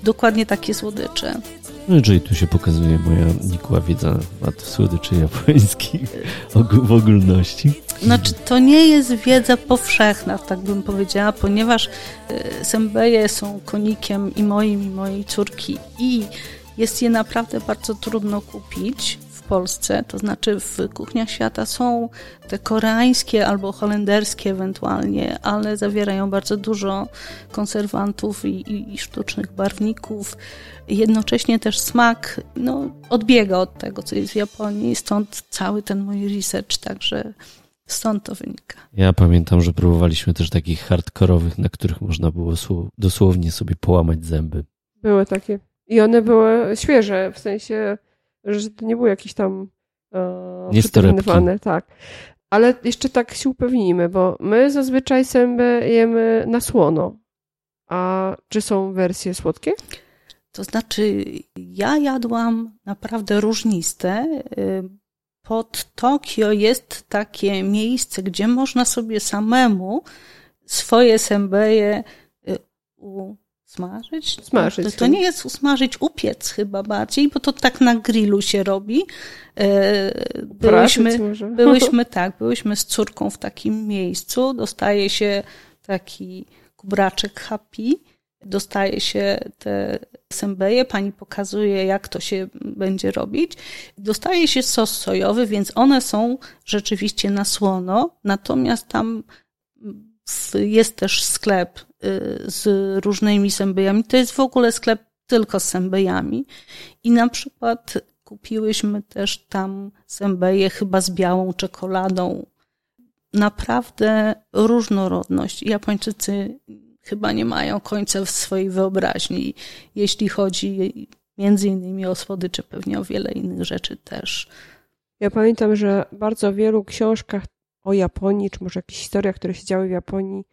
dokładnie takie słodycze. No, czyli tu się pokazuje moja nikła wiedza na temat słodyczy japońskich w ogólności. Znaczy, to nie jest wiedza powszechna, tak bym powiedziała, ponieważ e, sembeje są konikiem i moim, i mojej córki i jest je naprawdę bardzo trudno kupić. Polsce, to znaczy w kuchniach świata są te koreańskie albo holenderskie ewentualnie, ale zawierają bardzo dużo konserwantów i, i, i sztucznych barwników. Jednocześnie też smak no, odbiega od tego, co jest w Japonii, stąd cały ten mój research, także stąd to wynika. Ja pamiętam, że próbowaliśmy też takich hardkorowych, na których można było dosłownie sobie połamać zęby. Były takie. I one były świeże, w sensie że to nie było jakieś tam e, tak. Ale jeszcze tak się upewnijmy, bo my zazwyczaj sębę jemy na słono. A czy są wersje słodkie? To znaczy, ja jadłam naprawdę różniste. Y, pod Tokio jest takie miejsce, gdzie można sobie samemu swoje sębeje y, Smażyć? Smażyć. To, to, nie jest usmażyć, upiec chyba bardziej, bo to tak na grillu się robi. E, byłyśmy, byłyśmy tak, byłyśmy z córką w takim miejscu, dostaje się taki kubraczek happy, dostaje się te sembeje, pani pokazuje, jak to się będzie robić. Dostaje się sos sojowy, więc one są rzeczywiście na słono, natomiast tam jest też sklep z różnymi sębejami. To jest w ogóle sklep tylko z sębejami. I na przykład kupiłyśmy też tam sębeje chyba z białą czekoladą. naprawdę różnorodność. Japończycy chyba nie mają końca w swojej wyobraźni, jeśli chodzi między innymi o słodycze, pewnie o wiele innych rzeczy też. Ja pamiętam, że bardzo wielu książkach o Japonii, czy może jakichś historiach, które się działy w Japonii,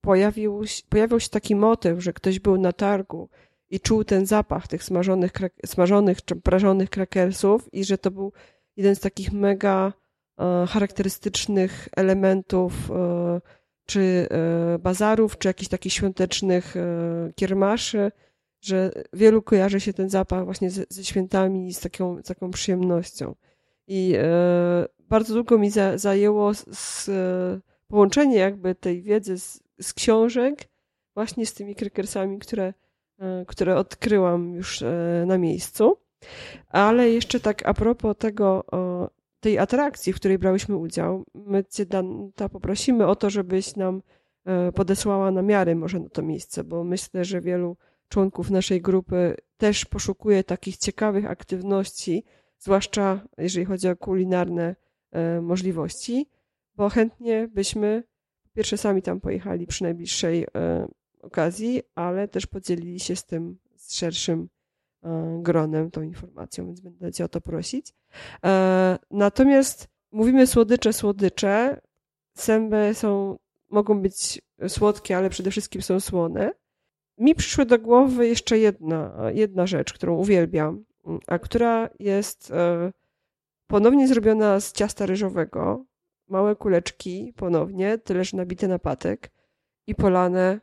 pojawił, pojawił się taki motyw, że ktoś był na targu i czuł ten zapach tych smażonych, smażonych czy prażonych krakersów i że to był jeden z takich mega e, charakterystycznych elementów e, czy e, bazarów, czy jakichś takich świątecznych kiermaszy, że wielu kojarzy się ten zapach właśnie ze, ze świętami z taką, z taką przyjemnością. I bardzo długo mi za, zajęło z, z, połączenie jakby tej wiedzy z, z książek właśnie z tymi krykersami, które, które odkryłam już na miejscu. Ale jeszcze tak a propos tego, tej atrakcji, w której brałyśmy udział, my Cię, Danta, poprosimy o to, żebyś nam e, podesłała namiary może na to miejsce, bo myślę, że wielu członków naszej grupy też poszukuje takich ciekawych aktywności, zwłaszcza jeżeli chodzi o kulinarne e, możliwości, bo chętnie byśmy pierwsze sami tam pojechali przy najbliższej e, okazji, ale też podzielili się z tym z szerszym E, gronem tą informacją, więc będę cię o to prosić. E, natomiast mówimy słodycze, słodycze. Sęby są, mogą być słodkie, ale przede wszystkim są słone. Mi przyszła do głowy jeszcze jedna, jedna rzecz, którą uwielbiam, a która jest ponownie zrobiona z ciasta ryżowego. Małe kuleczki ponownie, tyleż nabite na patek i polane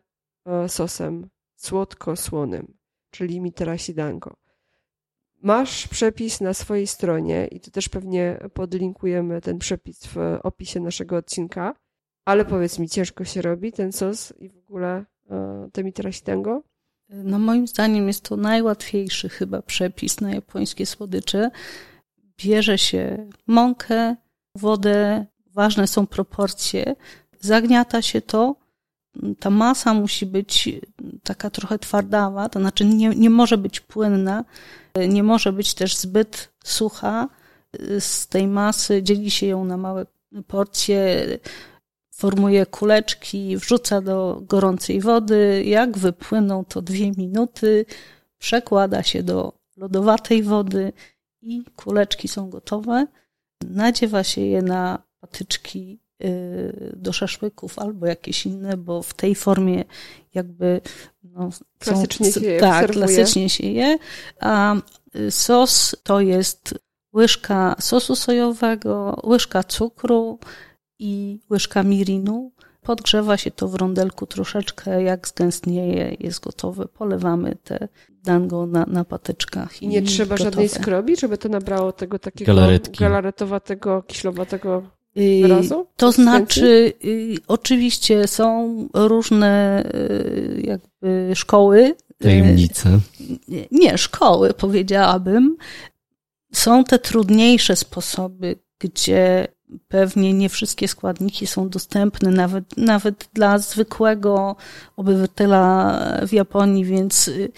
sosem słodko-słonym czyli Mitarasi Dango. Masz przepis na swojej stronie i tu też pewnie podlinkujemy ten przepis w opisie naszego odcinka. Ale powiedz mi, ciężko się robi ten sos i w ogóle e, te Mitarasi Dango? No moim zdaniem jest to najłatwiejszy chyba przepis na japońskie słodycze. Bierze się mąkę, wodę, ważne są proporcje, zagniata się to, ta masa musi być taka trochę twardawa, to znaczy nie, nie może być płynna, nie może być też zbyt sucha. Z tej masy dzieli się ją na małe porcje, formuje kuleczki, wrzuca do gorącej wody. Jak wypłyną to dwie minuty, przekłada się do lodowatej wody i kuleczki są gotowe. Nadziewa się je na patyczki Y, do szaszłyków albo jakieś inne, bo w tej formie jakby no, klasycznie są, się je Tak, klasycznie się je. A y, sos to jest łyżka sosu sojowego, łyżka cukru i łyżka mirinu. Podgrzewa się to w rondelku troszeczkę, jak zgęstnieje, jest gotowe. Polewamy te dango na, na patyczkach. I nie trzeba gotowe. żadnej skrobi, żeby to nabrało tego takiego Galaretki. galaretowatego, kiślowatego Wyrazu? To znaczy, y, oczywiście są różne y, jakby szkoły. Tajemnice. Nie, szkoły powiedziałabym. Są te trudniejsze sposoby, gdzie pewnie nie wszystkie składniki są dostępne nawet, nawet dla zwykłego obywatela w Japonii, więc y,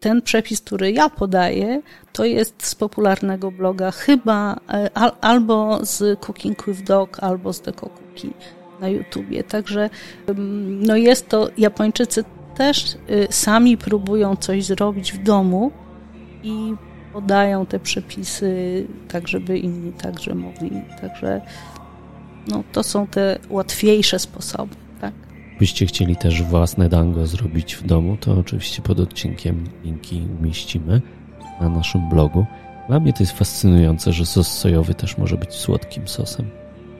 ten przepis, który ja podaję, to jest z popularnego bloga chyba e, al, albo z Cooking with Dog, albo z Deco Cookie na YouTubie. Także no jest to, Japończycy też y, sami próbują coś zrobić w domu i podają te przepisy tak, żeby inni także mogli. Także no, to są te łatwiejsze sposoby. Tak. Byście chcieli też własne dango zrobić w domu, to oczywiście pod odcinkiem linki umieścimy na naszym blogu. Dla mnie to jest fascynujące, że sos sojowy też może być słodkim sosem.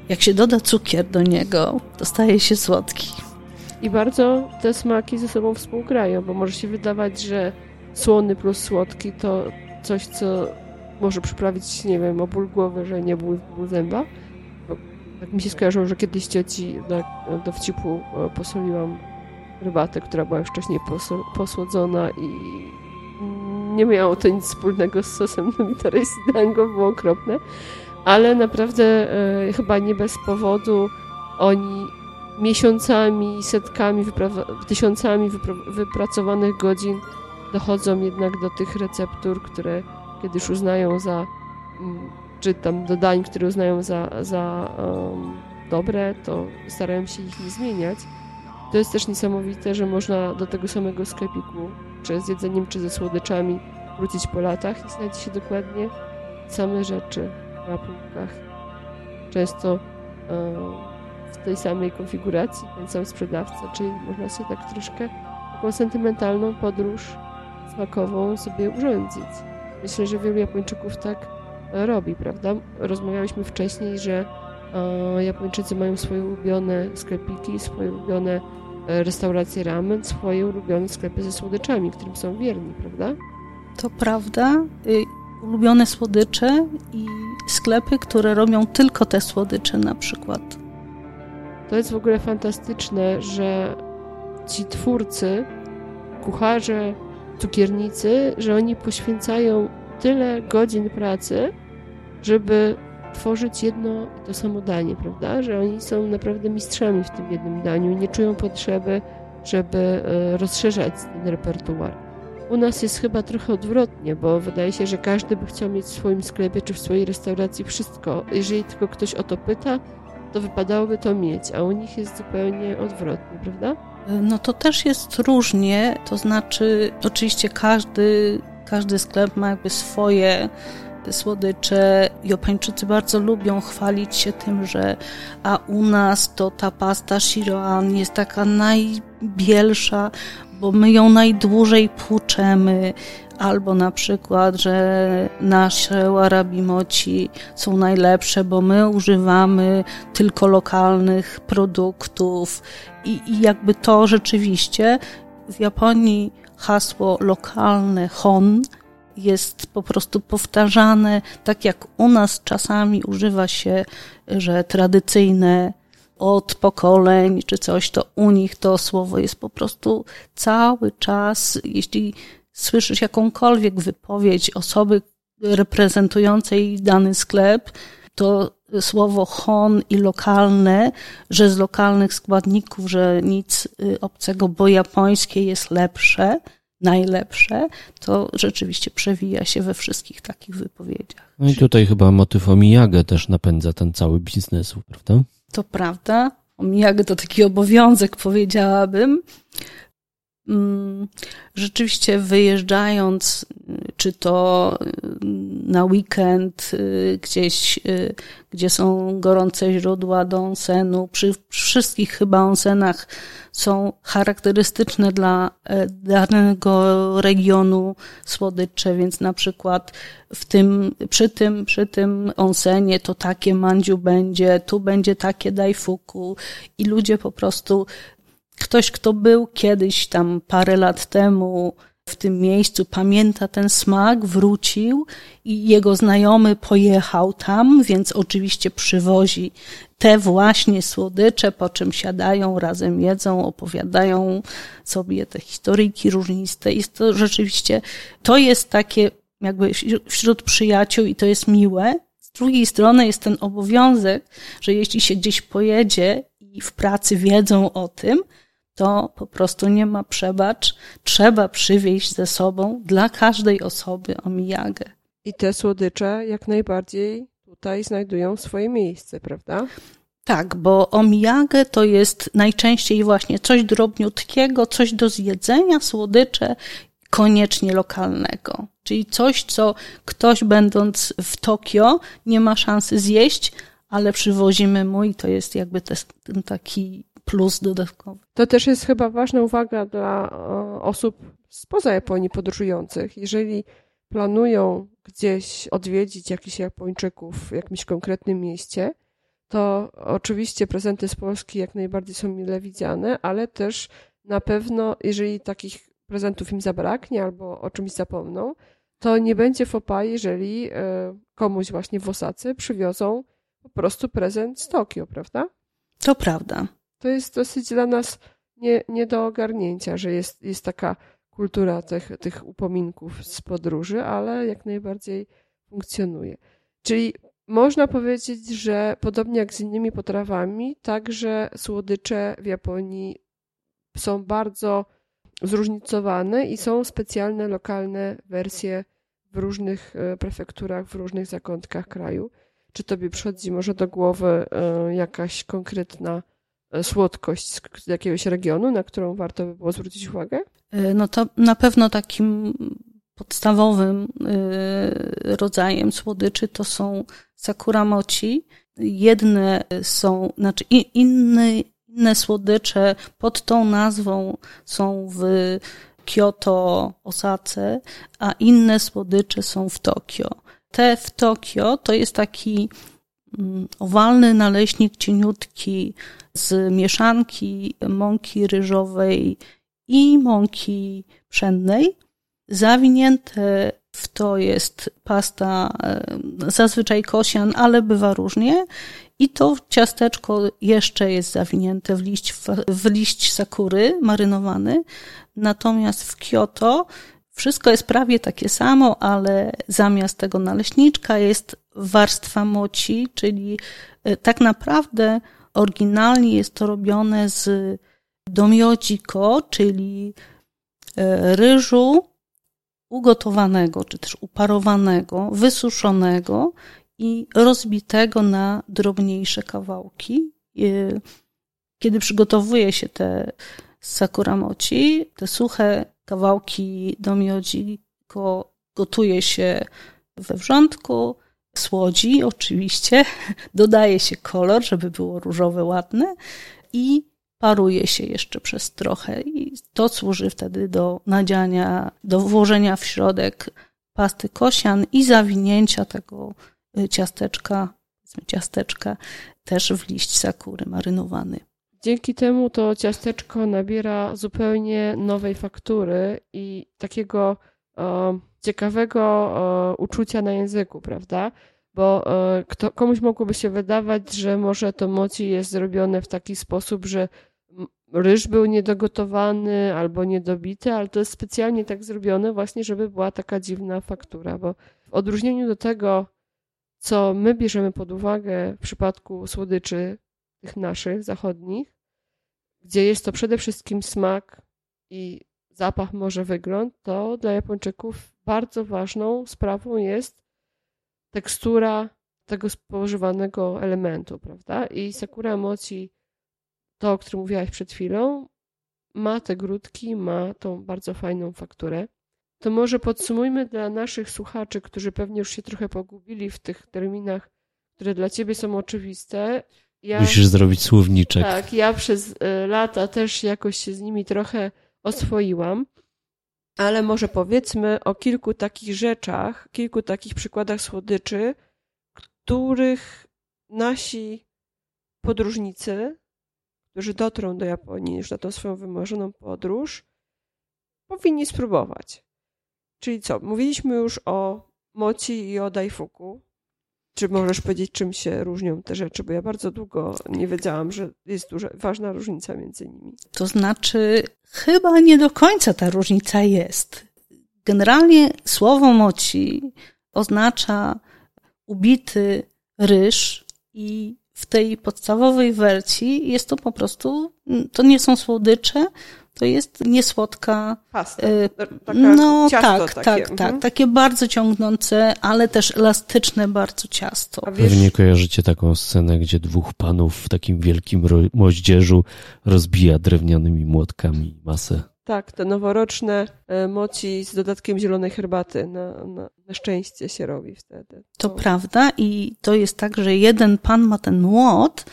Jak się doda cukier do niego, to staje się słodki. I bardzo te smaki ze sobą współgrają, bo może się wydawać, że słony plus słodki to coś, co może przyprawić, nie wiem, o ból głowy, że nie ból, ból zęba. Tak mi się skojarzyło, że kiedyś cioci do, do wcipu e, posoliłam herbatę, która była już wcześniej posłodzona i nie miało to nic wspólnego z sosem Sidango, było okropne. Ale naprawdę e, chyba nie bez powodu oni miesiącami, setkami, tysiącami wypracowanych godzin dochodzą jednak do tych receptur, które kiedyś uznają za, mm, czy tam do dań, które uznają za, za um, dobre, to starają się ich nie zmieniać. To jest też niesamowite, że można do tego samego sklepiku, czy z jedzeniem, czy ze słodyczami, wrócić po latach i znajdzie się dokładnie same rzeczy na półkach. Często w tej samej konfiguracji, ten sam sprzedawca, czyli można sobie tak troszkę taką sentymentalną podróż smakową sobie urządzić. Myślę, że wielu Japończyków tak robi, prawda? Rozmawialiśmy wcześniej, że Japończycy mają swoje ulubione sklepiki, swoje ulubione e, restauracje ramen, swoje ulubione sklepy ze słodyczami, którym są wierni, prawda? To prawda. Y, ulubione słodycze i sklepy, które robią tylko te słodycze na przykład. To jest w ogóle fantastyczne, że ci twórcy, kucharze, cukiernicy, że oni poświęcają tyle godzin pracy, żeby tworzyć jedno to samo danie, prawda? Że oni są naprawdę mistrzami w tym jednym daniu i nie czują potrzeby, żeby e, rozszerzać ten repertuar. U nas jest chyba trochę odwrotnie, bo wydaje się, że każdy by chciał mieć w swoim sklepie czy w swojej restauracji wszystko. Jeżeli tylko ktoś o to pyta, to wypadałoby to mieć, a u nich jest zupełnie odwrotnie, prawda? No to też jest różnie, to znaczy oczywiście każdy, każdy sklep ma jakby swoje słodycze. Japończycy bardzo lubią chwalić się tym, że a u nas to ta pasta Shiroan jest taka najbielsza, bo my ją najdłużej płuczemy, albo na przykład, że nasze warabimoci są najlepsze, bo my używamy tylko lokalnych produktów. I, i jakby to rzeczywiście w Japonii hasło lokalne hon jest po prostu powtarzane, tak jak u nas czasami używa się, że tradycyjne od pokoleń czy coś, to u nich to słowo jest po prostu cały czas, jeśli słyszysz jakąkolwiek wypowiedź osoby reprezentującej dany sklep, to słowo hon i lokalne, że z lokalnych składników, że nic y, obcego, bo japońskie jest lepsze, najlepsze, to rzeczywiście przewija się we wszystkich takich wypowiedziach. No i tutaj chyba motyw omijagę też napędza ten cały biznes, prawda? To prawda. Omijagę to taki obowiązek, powiedziałabym. Mm, rzeczywiście wyjeżdżając, czy to na weekend gdzieś, gdzie są gorące źródła do onsenu, przy wszystkich chyba onsenach są charakterystyczne dla e, danego regionu słodycze, więc na przykład w tym, przy tym, przy tym onsenie to takie mandziu będzie, tu będzie takie daifuku i ludzie po prostu Ktoś, kto był kiedyś tam parę lat temu w tym miejscu, pamięta ten smak, wrócił i jego znajomy pojechał tam, więc oczywiście przywozi te właśnie słodycze, po czym siadają, razem jedzą, opowiadają sobie te historyjki różniste. Jest to rzeczywiście, to jest takie jakby wśród przyjaciół i to jest miłe. Z drugiej strony jest ten obowiązek, że jeśli się gdzieś pojedzie i w pracy wiedzą o tym, to po prostu nie ma przebacz. Trzeba przywieźć ze sobą dla każdej osoby omijagę. I te słodycze jak najbardziej tutaj znajdują swoje miejsce, prawda? Tak, bo omijagę to jest najczęściej właśnie coś drobniutkiego, coś do zjedzenia, słodycze, koniecznie lokalnego. Czyli coś, co ktoś będąc w Tokio nie ma szansy zjeść, ale przywozimy mu i to jest jakby ten taki plus dodatkowy. To też jest chyba ważna uwaga dla osób spoza Japonii podróżujących. Jeżeli planują gdzieś odwiedzić jakichś Japończyków w jakimś konkretnym mieście, to oczywiście prezenty z Polski jak najbardziej są mile widziane, ale też na pewno, jeżeli takich prezentów im zabraknie albo o czymś zapomną, to nie będzie fopa, jeżeli e, komuś właśnie w Osace przywiozą po prostu prezent z Tokio, prawda? To prawda to jest dosyć dla nas nie, nie do ogarnięcia, że jest, jest taka kultura tych, tych upominków z podróży, ale jak najbardziej funkcjonuje. Czyli można powiedzieć, że podobnie jak z innymi potrawami, także słodycze w Japonii są bardzo zróżnicowane i są specjalne lokalne wersje w różnych e, prefekturach, w różnych zakątkach kraju. czy tobie przychodzi może do głowy e, jakaś konkretna słodkość z jakiegoś regionu, na którą warto by było zwrócić uwagę? No to na pewno takim podstawowym rodzajem słodyczy to są sakura mochi. Jedne są, znaczy inne, inne słodycze pod tą nazwą są w Kyoto, Osace, a inne słodycze są w Tokio. Te w Tokio to jest taki owalny naleśnik cieniutki z mieszanki mąki ryżowej i mąki pszennej. Zawinięte w to jest pasta zazwyczaj kosian, ale bywa różnie. I to ciasteczko jeszcze jest zawinięte w liść, w liść sakury marynowany. Natomiast w Kyoto wszystko jest prawie takie samo, ale zamiast tego naleśniczka jest warstwa moci, czyli e, tak naprawdę oryginalnie jest to robione z domiociko, czyli e, ryżu ugotowanego, czy też uparowanego, wysuszonego i rozbitego na drobniejsze kawałki. Kiedy przygotowuje się te sakuramoci, te suche kawałki domiodzi gotuje się we wrzątku, słodzi oczywiście, dodaje się kolor, żeby było różowe, ładne i paruje się jeszcze przez trochę i to służy wtedy do nadziania, do włożenia w środek pasty kosian i zawinięcia tego y, ciasteczka, ciasteczka też w liść sakury marynowany. Dzięki temu to ciasteczko nabiera zupełnie nowej faktury i takiego e, ciekawego e, uczucia na języku, prawda? Bo e, kto, komuś mogłoby się wydawać, że może to moci jest zrobione w taki sposób, że ryż był niedogotowany albo niedobity, ale to jest specjalnie tak zrobione właśnie, żeby była taka dziwna faktura, bo w odróżnieniu do tego, co my bierzemy pod uwagę w przypadku słodyczy tych naszych, zachodnich, gdzie jest to przede wszystkim smak i zapach, może wygląd, to dla Japończyków bardzo ważną sprawą jest tekstura tego spożywanego elementu, prawda? I sakura mochi to, o którym mówiłaś przed chwilą, ma te grudki, ma tą bardzo fajną fakturę. To może podsumujmy dla naszych słuchaczy, którzy pewnie już się trochę pogubili w tych terminach, które dla ciebie są oczywiste. Ja, Musisz zrobić słowniczek. Tak, ja przez y, lata też jakoś się z nimi trochę oswoiłam. Ale może powiedzmy o kilku takich rzeczach, kilku takich przykładach słodyczy, których nasi podróżnicy którzy dotrą do Japonii już na tą swoją wymarzoną podróż, powinni spróbować. Czyli co? Mówiliśmy już o moci i o daifuku. Czy możesz powiedzieć, czym się różnią te rzeczy? Bo ja bardzo długo nie wiedziałam, że jest duża, ważna różnica między nimi. To znaczy, chyba nie do końca ta różnica jest. Generalnie słowo moci oznacza ubity ryż i w tej podstawowej wersji jest to po prostu, to nie są słodycze, to jest niesłodka. Pasta. Y, taka no tak, takie. tak, mhm. tak. Takie bardzo ciągnące, ale też elastyczne bardzo ciasto. Wiesz... Pewnie kojarzycie taką scenę, gdzie dwóch panów w takim wielkim moździerzu rozbija drewnianymi młotkami masę. Tak, te noworoczne e, moci z dodatkiem zielonej herbaty na, na, na szczęście się robi wtedy. To, to prawda i to jest tak, że jeden pan ma ten młot,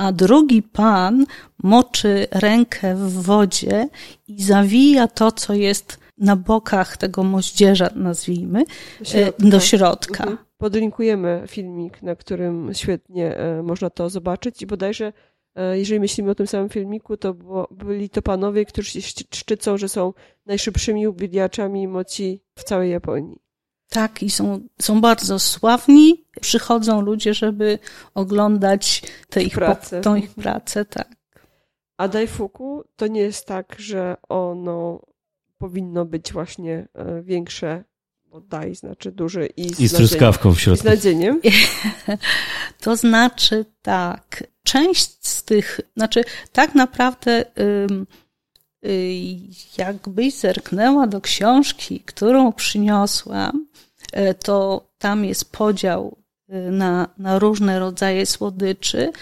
a drugi pan moczy rękę w wodzie i zawija to, co jest na bokach tego moździerza, nazwijmy, do e, środka. Do środka. Mhm. Podlinkujemy filmik, na którym świetnie e, można to zobaczyć i bodajże E, jeżeli myślimy o tym samym filmiku, to byli to panowie, którzy się szczycą, że są najszybszymi ubijaczami moci w całej Japonii. Tak, i są, są bardzo sławni. Przychodzą ludzie, żeby oglądać te ich, pracę. tą ich pracę, tak. A Daifuku to nie jest tak, że ono powinno być właśnie e, większe bo daj znaczy duży i z, I z truskawką w środku. Z nadzieniem. To znaczy tak, część z tych, znaczy tak naprawdę jakbyś zerknęła do książki, którą przyniosłam, y, to tam jest podział y, na, na różne rodzaje słodyczy.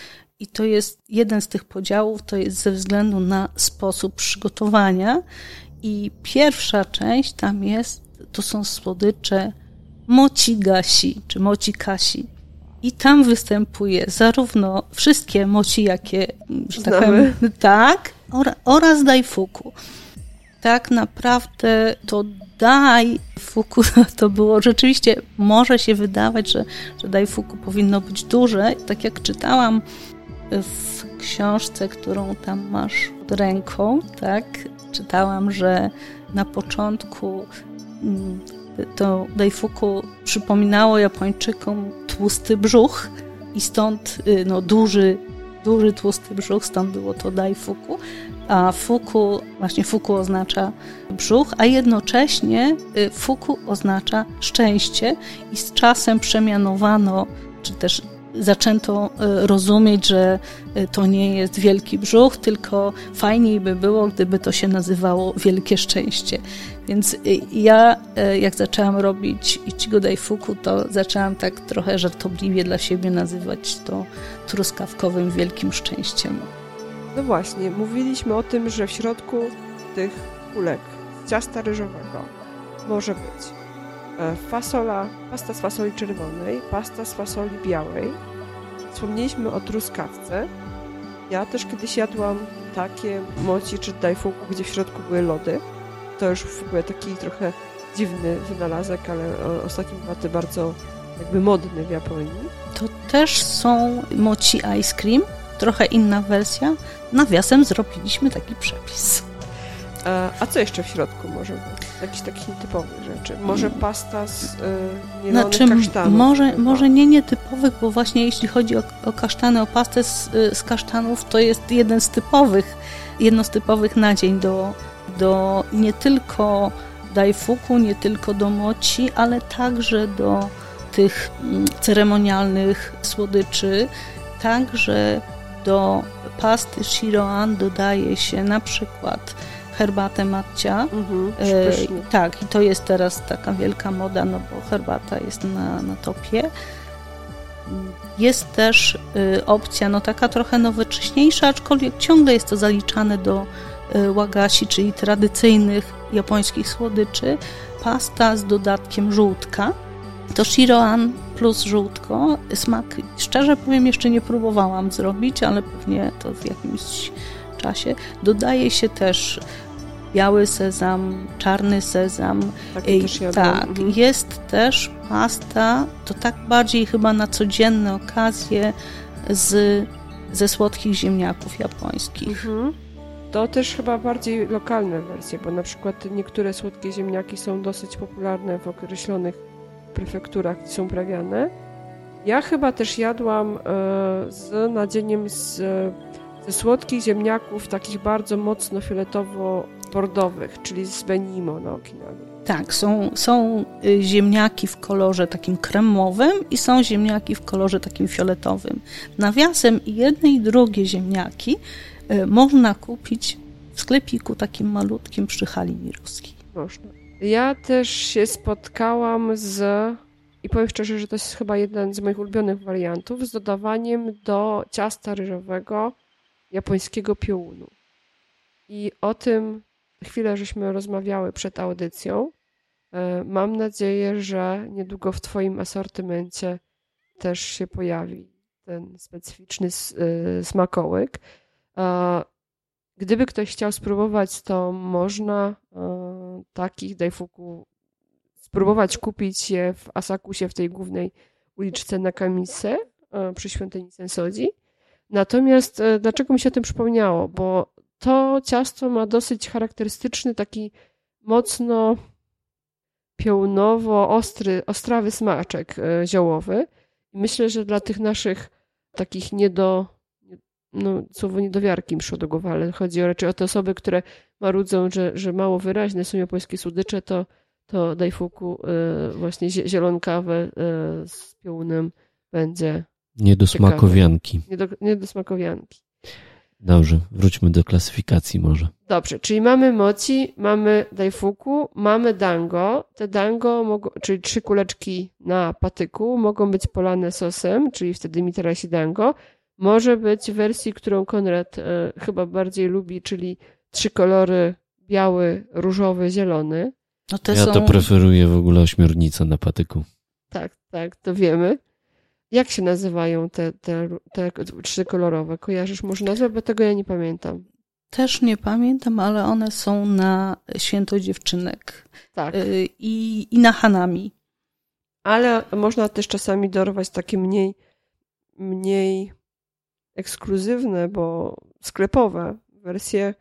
I to jest jeden z tych podziałów, to jest ze względu na sposób przygotowania. I pierwsza część tam jest, to są słodycze mocigasi, czy mocikasi. I tam występuje zarówno wszystkie moci, jakie, że tak powiem, tak, oraz daifuku. Tak naprawdę to daifuku to było rzeczywiście, może się wydawać, że, że daifuku powinno być duże. Tak jak czytałam w książce, którą tam masz pod ręką, tak, czytałam, że na początku mm, to Daifuku przypominało Japończykom tłusty brzuch i stąd y, no, duży, duży tłusty brzuch, stąd było to Daifuku, a Fuku, właśnie Fuku oznacza brzuch, a jednocześnie y, Fuku oznacza szczęście i z czasem przemianowano, czy też zaczęto e, rozumieć, że e, to nie jest wielki brzuch, tylko fajniej by było, gdyby to się nazywało wielkie szczęście. Więc e, ja, jak zaczęłam robić Ichigo Daifuku, to zaczęłam tak trochę żartobliwie dla siebie nazywać to truskawkowym wielkim szczęściem. No właśnie, mówiliśmy o tym, że w środku tych kulek z ciasta ryżowego może być fasola, pasta z fasoli czerwonej, pasta z fasoli białej. Wspomnieliśmy o truskawce. Ja też kiedyś jadłam takie moci czy daifuku, gdzie w środku były lody. To już w ogóle taki trochę dziwny wynalazek, ale ostatnio łaty bardzo jakby modny w Japonii. To też są moci ice cream, trochę inna wersja. Nawiasem zrobiliśmy taki przepis. E, a co jeszcze w środku może być? Jakichś takich nietypowych rzeczy? Może pasta z y, znaczy, kasztanów? Może, może nie nietypowych, bo właśnie jeśli chodzi o, o kasztany, o pastę z, y, z kasztanów, to jest jeden z typowych, jedno z typowych nadzień do, do nie tylko daifuku, nie tylko do moci, ale także do tych mm, ceremonialnych słodyczy, także do pasty shiroan dodaje się na przykład herbatę matcia. Mhm, e, tak, i to jest teraz taka wielka moda, no bo herbata jest na, na topie. Jest też y, opcja, no taka trochę nowocześniejsza, aczkolwiek ciągle jest to zaliczane do y, wagashi, czyli tradycyjnych japońskich słodyczy. Pasta z dodatkiem żółtka. To shiroan plus żółtko. Smak, szczerze powiem, jeszcze nie próbowałam zrobić, ale pewnie to w jakimś czasie. Dodaje się też biały sezam, czarny sezam. Tak, też tak mhm. jest też pasta, to tak bardziej chyba na codzienne okazje z, ze słodkich ziemniaków japońskich. Mhm. To też chyba bardziej lokalne wersje, bo na przykład niektóre słodkie ziemniaki są dosyć popularne w określonych prefekturach, gdzie są uprawiane. Ja chyba też jadłam e, z nadzieniem z, ze słodkich ziemniaków, takich bardzo mocno fioletowo bordowych, czyli z Benimo na Okinawie. Tak, są, są y, ziemniaki w kolorze takim kremowym i są ziemniaki w kolorze takim fioletowym. Nawiasem jedne i drugie ziemniaki y, można kupić w sklepiku takim malutkim przy hali mirowskiej. Można. Ja też się spotkałam z, i powiem szczerze, że to jest chyba jeden z moich ulubionych wariantów, z dodawaniem do ciasta ryżowego japońskiego piołunu. I o tym chwilę żeśmy rozmawiały przed audycją. E, mam nadzieję, że niedługo w Twoim asortymencie też się pojawi ten specyficzny e, smakołyk. E, gdyby ktoś chciał spróbować, to można takich daifuku spróbować kupić je w Asakusie, w tej głównej uliczce na Kamise przy świątyni Sensodzi. Natomiast dlaczego mi się o tym przypomniało? Bo to ciasto ma dosyć charakterystyczny, taki mocno piołnowo, ostry, ostrawy smaczek e, ziołowy. Myślę, że dla tych naszych takich niedo, no słowo niedowiarki mi przyszło do głowy, ale chodzi raczej o te osoby, które marudzą, że, że mało wyraźne są japońskie słodycze, to, to daifuku e, właśnie zielonkawe e, z piołunem będzie Nie do smakowianki. Nie do, nie do smakowianki. Dobrze, wróćmy do klasyfikacji może. Dobrze, czyli mamy moci, mamy daifuku, mamy dango. Te dango, mogą, czyli trzy kuleczki na patyku, mogą być polane sosem, czyli wtedy mitarasi dango. Może być w wersji, którą Konrad e, chyba bardziej lubi, czyli trzy kolory biały, różowy, zielony. No te Ja są... to preferuję w ogóle ośmiornicę na patyku. Tak, tak, to wiemy. Jak się nazywają te, te, te trzy kolorowe? Kojarzysz może nazwę, bo tego ja nie pamiętam. Też nie pamiętam, ale one są na święto dziewczynek Tak. y, i, i na Hanami. Ale można też czasami dorwać takie mniej, mniej ekskluzywne, bo sklepowe wersje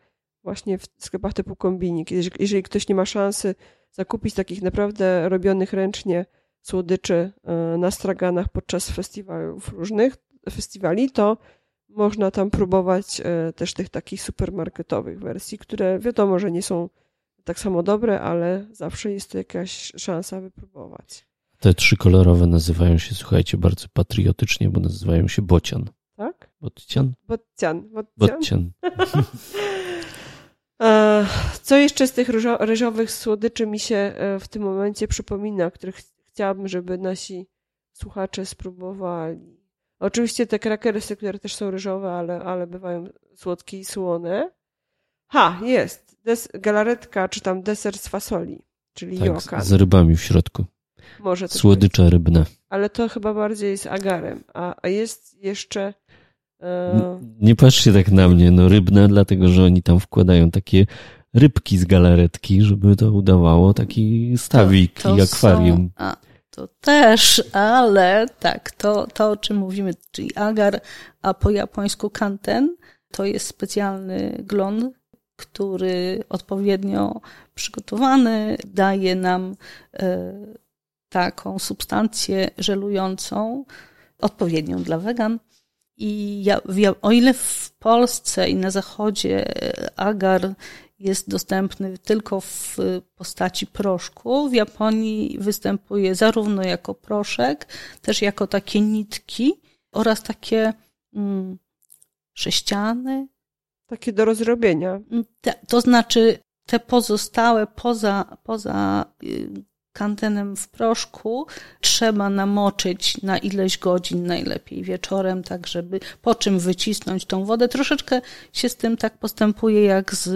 właśnie w sklepach typu kombinik. Jeżeli, jeżeli ktoś nie ma szansy zakupić takich naprawdę robionych ręcznie słodyczy e, na straganach podczas festiwalów różnych festiwali, to można tam próbować e, też tych takich supermarketowych wersji, które wiadomo, że nie są tak samo dobre, ale zawsze jest to jakaś szansa wypróbować. Te trzy kolorowe nazywają się, słuchajcie, bardzo patriotycznie, bo nazywają się bocian. Tak? Bocian? Bocian. Bocian. Bocian. E, Co jeszcze z tych ryżo- ryżowych słodyczy mi się w tym momencie przypomina, których ch- chciałabym, żeby nasi słuchacze spróbowali? Oczywiście te krakersy, które też są ryżowe, ale, ale bywają słodkie i słone. Ha, jest. Des, galaretka, czy tam deser z fasoli, czyli Tak, jokan. z rybami w środku. Może też Słodycze rybne. być. Ale to chyba bardziej z agarem. A, a jest jeszcze... E, Nie patrzcie tak na mnie, no rybne, dlatego że oni tam wkładają takie rybki z galaretki, żeby to udawało taki stawik To i akwarium. Są, a, to też, ale tak, to, to o czym mówimy, czyli agar, a po japońsku kanten, to jest specjalny glon, który odpowiednio przygotowany daje nam e, taką substancję żelującą, odpowiednią dla wegan. I ja, o ile w Polsce i na zachodzie agar jest dostępny tylko w postaci proszku, w Japonii występuje zarówno jako proszek, też jako takie nitki oraz takie mm, sześciany. takie do rozrobienia. Te, to znaczy te pozostałe poza, poza y, kantenem w proszku trzeba namoczyć na ileś godzin, najlepiej wieczorem, tak żeby po czym wycisnąć tą wodę. Troszeczkę się z tym tak postępuje jak z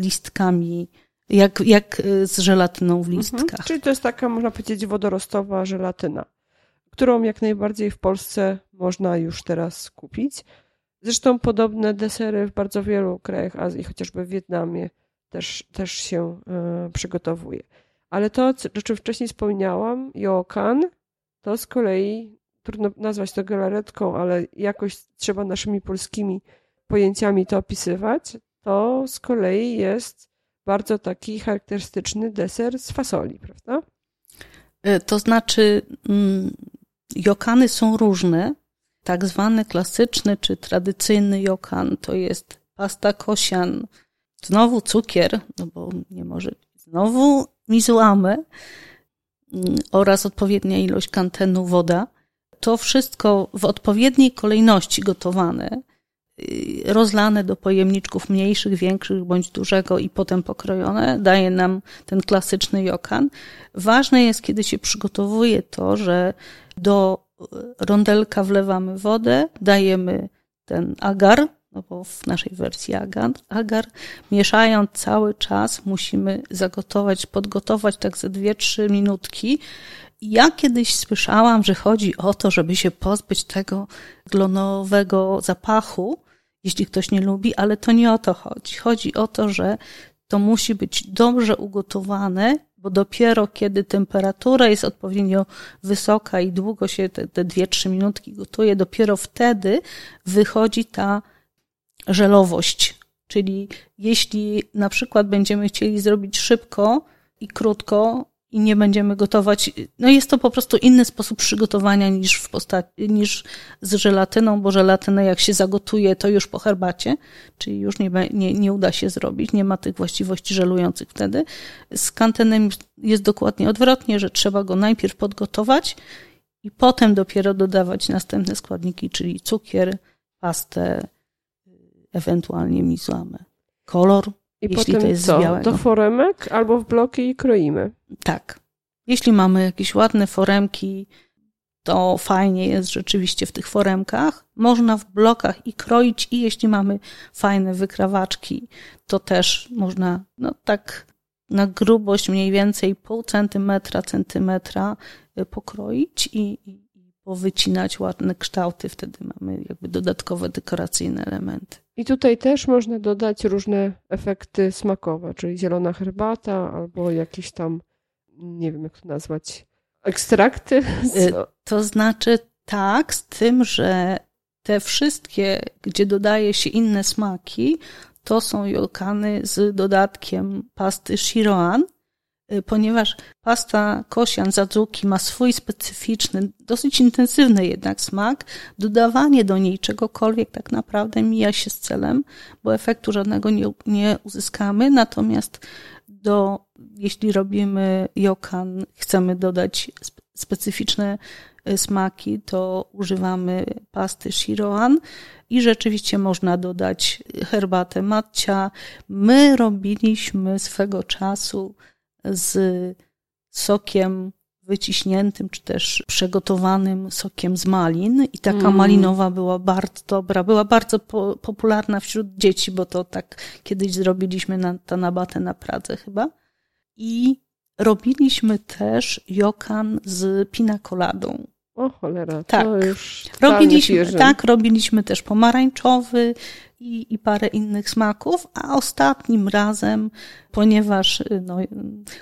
listkami, jak, jak z żelatyną w listkach. Mhm. Czyli to jest taka, można powiedzieć, wodorostowa żelatyna, którą jak najbardziej w Polsce można już teraz kupić. Zresztą podobne desery w bardzo wielu krajach Azji, chociażby w Wietnamie, też, też się e, przygotowuje. Ale to, o czym wcześniej wspomniałam, Yokan, to z kolei, trudno nazwać to galaretką, ale jakoś trzeba naszymi polskimi pojęciami to opisywać, to z kolei jest bardzo taki charakterystyczny deser z fasoli, prawda? E, To znaczy, mm, jokany są różne. Tak zwany klasyczny czy tradycyjny jokan to jest pasta kosian, znowu cukier, no bo nie może znowu mizuamy mm, oraz odpowiednia ilość kantenu woda. To wszystko w odpowiedniej kolejności gotowane, y, rozlane do pojemniczków mniejszych, większych bądź dużego i potem pokrojone, daje nam ten klasyczny jokan. Ważne jest, kiedy się przygotowuje to, że do rondelka wlewamy wodę, dajemy ten agar, no bo w naszej wersji agar, agar, mieszając cały czas musimy zagotować, podgotować tak ze 2-3 minutki. Ja kiedyś słyszałam, że chodzi o to, żeby się pozbyć tego glonowego zapachu, jeśli ktoś nie lubi, ale to nie o to chodzi. Chodzi o to, że to musi być dobrze ugotowane, bo dopiero kiedy temperatura jest odpowiednio wysoka i długo się te, te 2-3 minutki gotuje, dopiero wtedy wychodzi ta żelowość. Czyli jeśli na przykład będziemy chcieli zrobić szybko i krótko i nie będziemy gotować, no jest to po prostu inny sposób przygotowania niż w postaci, niż z żelatyną, bo żelatynę jak się zagotuje, to już po herbacie, czyli już nie, nie, nie uda się zrobić, nie ma tych właściwości żelujących wtedy. Z kantenem jest dokładnie odwrotnie, że trzeba go najpierw podgotować i potem dopiero dodawać następne składniki, czyli cukier, pastę, ewentualnie mizłamy. Kolor, I jeśli potem to jest co? z białego. Do foremek albo w bloki i kroimy. Tak. Jeśli mamy jakieś ładne foremki, to fajnie jest rzeczywiście w tych foremkach. Można w blokach i kroić, i jeśli mamy fajne wykrawaczki, to też można, no tak na grubość mniej więcej pół centymetra, centymetra y, pokroić i i powycinać ładne kształty. Wtedy mamy jakby dodatkowe dekoracyjne elementy. I tutaj też można dodać różne efekty smakowe, czyli zielona herbata albo jakieś tam, nie wiem jak to nazwać, ekstrakty. Y, To znaczy tak, z tym, że te wszystkie, gdzie dodaje się inne smaki, to są jolkany z dodatkiem pasty Shiroan, ponieważ pasta kosian zadzuki ma swój specyficzny, dosyć intensywny jednak smak. Dodawanie do niej czegokolwiek tak naprawdę mija się z celem, bo efektu żadnego nie, nie uzyskamy, natomiast do, jeśli robimy jokan, chcemy dodać spe- specyficzne y, smaki, to używamy pasty Shiroan i rzeczywiście można dodać herbatę matcia. My robiliśmy swego czasu z sokiem wyciśniętym, czy też przygotowanym sokiem z malin i taka Mm. malinowa była bardzo dobra, była bardzo po, popularna wśród dzieci, bo to tak kiedyś zrobiliśmy na Tanabatę na Pradze chyba. I robiliśmy też jokan z pina coladą. O cholera, Tak. to już totalny Robiliśmy, tak, robiliśmy też pomarańczowy i, i parę innych smaków, a ostatnim razem, ponieważ y, no, y,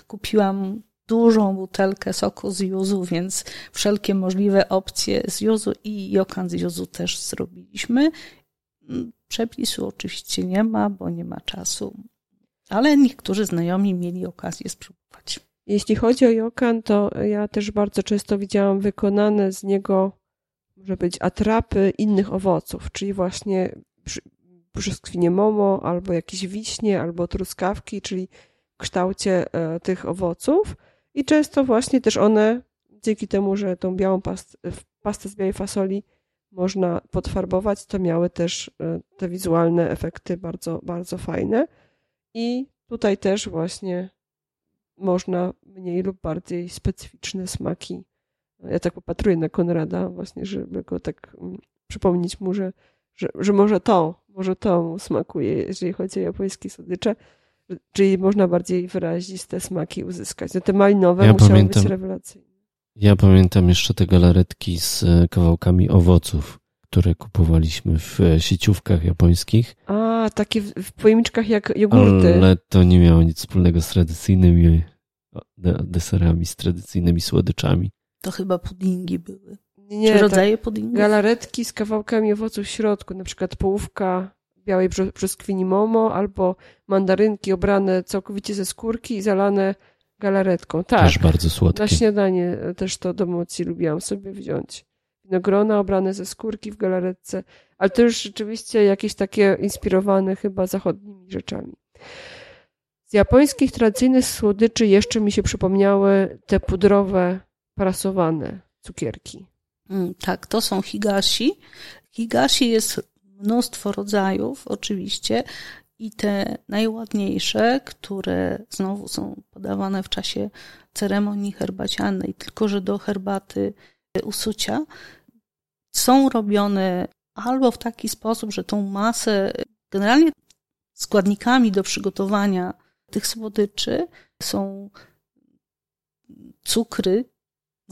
kupiłam dużą butelkę soku z juzu, więc wszelkie możliwe opcje z juzu i jokan z juzu też zrobiliśmy. Mm, Przepisu oczywiście nie ma, bo nie ma czasu, ale niektórzy znajomi mieli okazję spróbować. Jeśli chodzi o jokan, to ja też bardzo często widziałam wykonane z niego, może być atrapy innych owoców, czyli właśnie brzoskwinie momo, albo jakieś wiśnie, albo truskawki, czyli kształcie e, tych owoców. I często właśnie też one, dzięki temu, że tą białą past, pastę z białej fasoli można podfarbować, to miały też e, te wizualne efekty bardzo, bardzo fajne. I tutaj też właśnie można mniej lub bardziej specyficzne smaki. Ja tak popatruję na Konrada właśnie, żeby go tak mm, przypomnieć mu, że, że, że może to, może to mu smakuje, jeżeli chodzi o japońskie słodycze. Czyli można bardziej wyraziste smaki uzyskać. No te malinowe Ja musiały pamiętam- być rewelacyjne. Ja pamiętam jeszcze te galaretki z e, kawałkami owoców, które kupowaliśmy w e, sieciówkach japońskich, A, takie w, w pojemniczkach jak jogurty. ale to nie miało nic wspólnego z tradycyjnymi deserami, z tradycyjnymi słodyczami. To chyba puddingi były. Nie, tak, rodzaje puddingów? galaretki z kawałkami owoców w środku, na przykład połówka białej brzo- brzoskwini momo albo mandarynki obrane całkowicie ze skórki i zalane galaretką. Tak, Też bardzo słodkie. na śniadanie e, też to do mocy lubiłam sobie wziąć. Winogrona obrane ze skórki w galaretce, ale to już rzeczywiście jakieś takie inspirowane chyba zachodnimi rzeczami. Z japońskich tradycyjnych słodyczy jeszcze mi się przypomniały te pudrowe, prasowane cukierki. Mm, Tak, to są higashi. Higashi jest mnóstwo rodzajów, oczywiście, i te najładniejsze, które znowu są podawane w czasie ceremonii herbacianej, tylko że do herbaty usucia, są robione albo w taki sposób, że tą masę, generalnie składnikami do przygotowania tych słodyczy są cukry,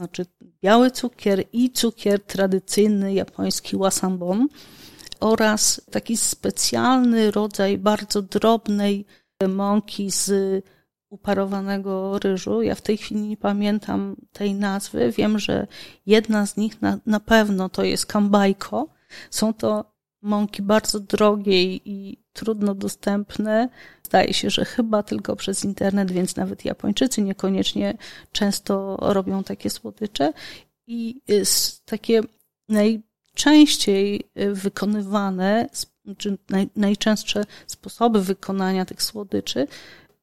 znaczy biały cukier i cukier tradycyjny japoński wasambon oraz taki specjalny rodzaj bardzo drobnej mąki z uparowanego ryżu. Ja w tej chwili nie pamiętam tej nazwy. Wiem, że jedna z nich na, na pewno to jest kambajko. Są to mąki bardzo drogie i trudno dostępne. Zdaje się, że chyba tylko przez internet, więc nawet Japończycy niekoniecznie często robią takie słodycze. I jest takie najczęściej wykonywane, czy naj, najczęstsze sposoby wykonania tych słodyczy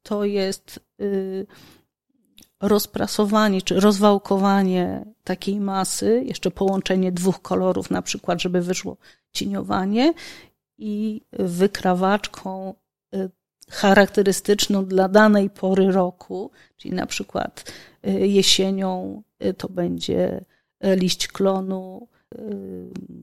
to jest y, rozprasowanie czy rozwałkowanie takiej masy, jeszcze połączenie dwóch kolorów, na przykład, żeby wyszło cieniowanie i wykrawaczką y, charakterystyczną dla danej pory roku, czyli na przykład y, jesienią to będzie liść klonu,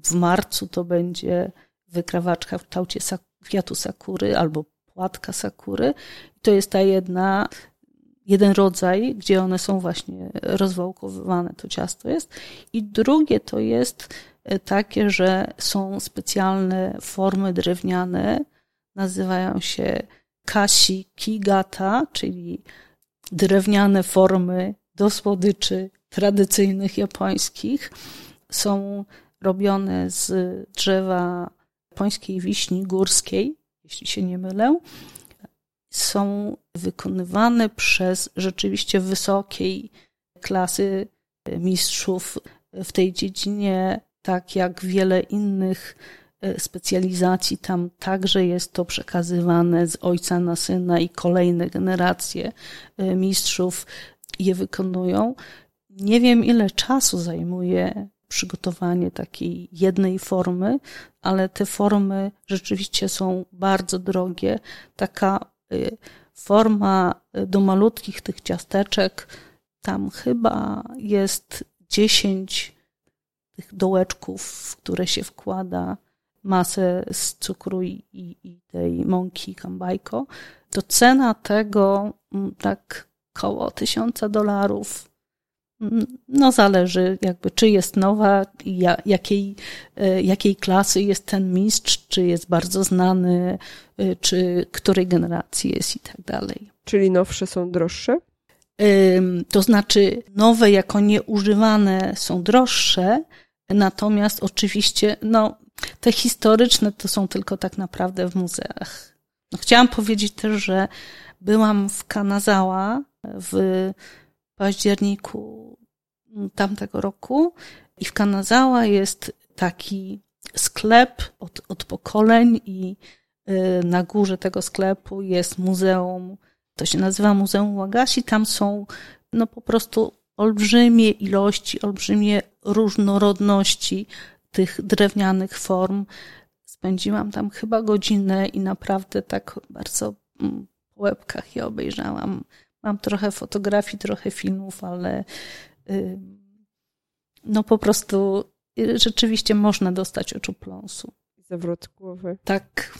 w marcu to będzie wykrawaczka w kształcie kwiatu sakury albo płatka sakury. To jest ta jedna, jeden rodzaj, gdzie one są właśnie rozwałkowywane, to ciasto jest. I drugie to jest e, takie, że są specjalne formy drewniane, nazywają się kasi kigata, czyli drewniane formy do słodyczy tradycyjnych japońskich. Są robione z drzewa japońskiej wiśni górskiej, jeśli się nie mylę, są wykonywane przez rzeczywiście wysokiej klasy mistrzów w tej dziedzinie, tak jak wiele innych e, specjalizacji. Tam także jest to przekazywane z ojca na syna i kolejne generacje e, mistrzów je wykonują. Nie wiem, ile czasu zajmuje przygotowanie takiej jednej formy, ale te formy rzeczywiście są bardzo drogie. Taka forma y, do malutkich tych ciasteczek, tam chyba jest 10 tych dołeczków, w które się wkłada masę z cukru i, i tej mąki kambajko, to cena tego mm, tak koło tysiąca dolarów no zależy jakby, czy jest nowa, jakiej, e, jakiej klasy jest ten mistrz, czy jest bardzo znany, e, czy której generacji jest i tak dalej. Czyli nowsze są droższe? To znaczy, nowe jako nieużywane są droższe, natomiast oczywiście, no, te historyczne to są tylko tak naprawdę w muzeach. No, chciałam powiedzieć też, że byłam w Kanazawa w październiku tamtego roku i w Kanazała jest taki sklep od, od pokoleń i y, na górze tego sklepu jest muzeum, to się nazywa Muzeum Łagasi, tam są no po prostu olbrzymie ilości, olbrzymie różnorodności tych drewnianych form. Spędziłam tam chyba godzinę i naprawdę tak bardzo mm, po łebkach je obejrzałam. Mam trochę fotografii, trochę filmów, ale no po prostu y, rzeczywiście można dostać oczopląsu. Zawrót głowy. Tak.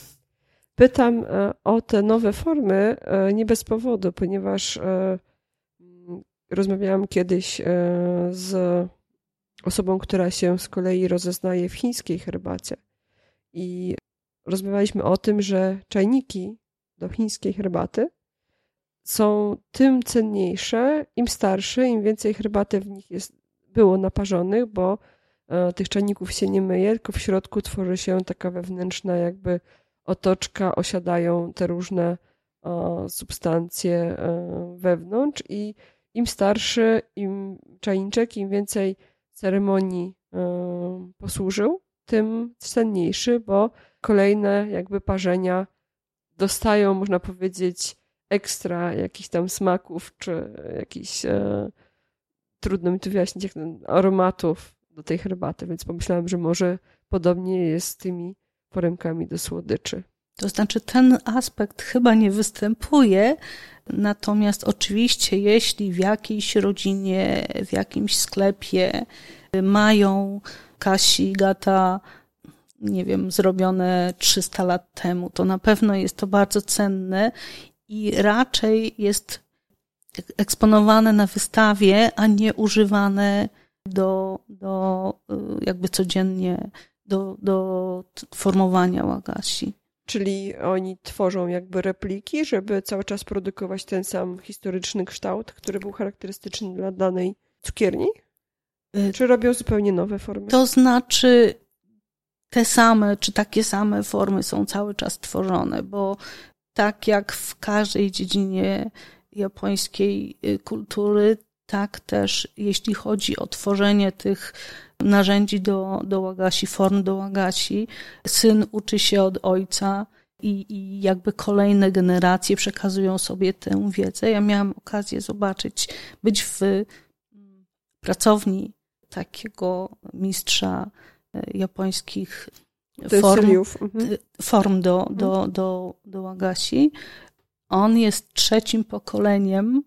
Pytam e, o te nowe formy e, nie bez powodu, ponieważ e, rozmawiałam kiedyś z osobą, która się z kolei rozeznaje w chińskiej herbacie. I rozmawialiśmy o tym, że czajniki do chińskiej herbaty są tym cenniejsze, im starsze, im więcej herbaty w nich jest, było naparzonych, bo e, tych czajników się nie myje, tylko w środku tworzy się taka wewnętrzna jakby otoczka, osiadają te różne e, substancje e, wewnątrz i im starszy, im czajniczek, im więcej ceremonii posłużył, tym cenniejszy, bo kolejne jakby parzenia dostają, można powiedzieć, ekstra jakichś tam smaków, czy jakichś e, trudno mi tu wyjaśnić, jak aromatów do tej herbaty, więc pomyślałam, że może podobnie jest z tymi foremkami do słodyczy. To znaczy, ten aspekt chyba nie występuje, natomiast oczywiście, jeśli w jakiejś rodzinie, w jakimś sklepie mają kasi, gata, nie wiem, zrobione 300 lat temu, to na pewno jest to bardzo cenne i raczej jest eksponowane na wystawie, a nie używane do, do y, jakby codziennie do, do formowania łagasi. Czyli oni tworzą jakby repliki, żeby cały czas produkować ten sam historyczny kształt, który był charakterystyczny dla danej cukierni? Y, czy robią zupełnie nowe formy? To znaczy, te same, czy takie same formy są cały czas tworzone, bo tak jak w każdej dziedzinie japońskiej y, kultury, tak też jeśli chodzi o tworzenie tych narzędzi do, do łagasi, form do łagasi, syn uczy się od ojca i, i jakby kolejne generacje przekazują sobie tę wiedzę. Ja miałam okazję zobaczyć, być w mm, pracowni takiego mistrza y, japońskich form, mhm. form do, mhm. do, do, do Łagasi. On jest trzecim pokoleniem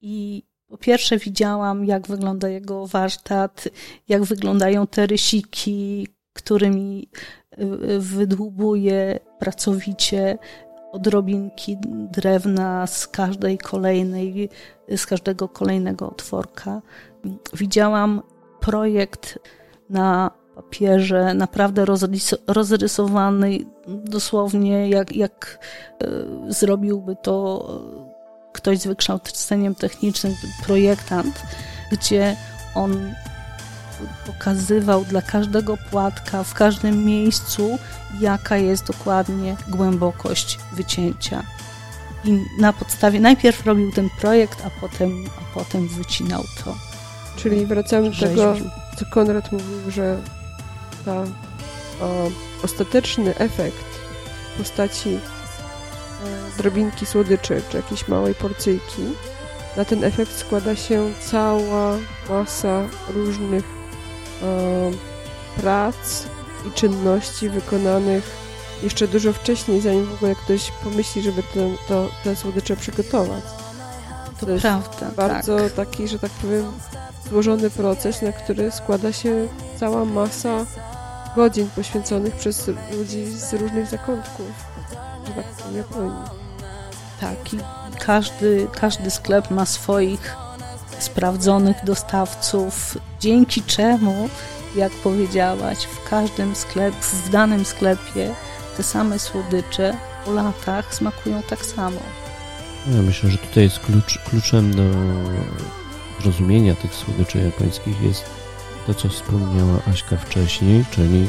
i po pierwsze widziałam, jak wygląda jego warsztat, jak wyglądają te rysiki, którymi y, wydłubuje pracowicie odrobinki drewna z każdej kolejnej, z każdego kolejnego otworka. Widziałam projekt na papierze, naprawdę rozrysowany, dosłownie jak, jak y, zrobiłby to ktoś z wykształceniem technicznym, projektant, gdzie on pokazywał dla każdego płatka w każdym miejscu, jaka jest dokładnie głębokość wycięcia. I na podstawie, najpierw robił ten projekt, a potem, a potem wycinał to. Czyli wracamy do tego, co Konrad mówił, że ta o, ostateczny efekt w postaci e, drobinki słodyczy, czy jakiejś małej porcyjki, na ten efekt składa się cała masa różnych e, prac i czynności wykonanych jeszcze dużo wcześniej, zanim w ogóle ktoś pomyśli, żeby ten, to, te słodycze przygotować. To, to jest prawda, bardzo tak. taki, że tak powiem, złożony proces, na który składa się cała masa godzin poświęconych przez ludzi z różnych zakątków, że tak powiem, Japonii. Tak, i każdy, każdy sklep ma swoich sprawdzonych dostawców, dzięki czemu, jak powiedziałaś, w każdym sklepie, w danym sklepie te same słodycze po latach smakują tak samo. Ja myślę, że tutaj jest klucz, kluczem do zrozumienia tych słodyczy japońskich jest to, co wspomniała Aśka wcześniej, czyli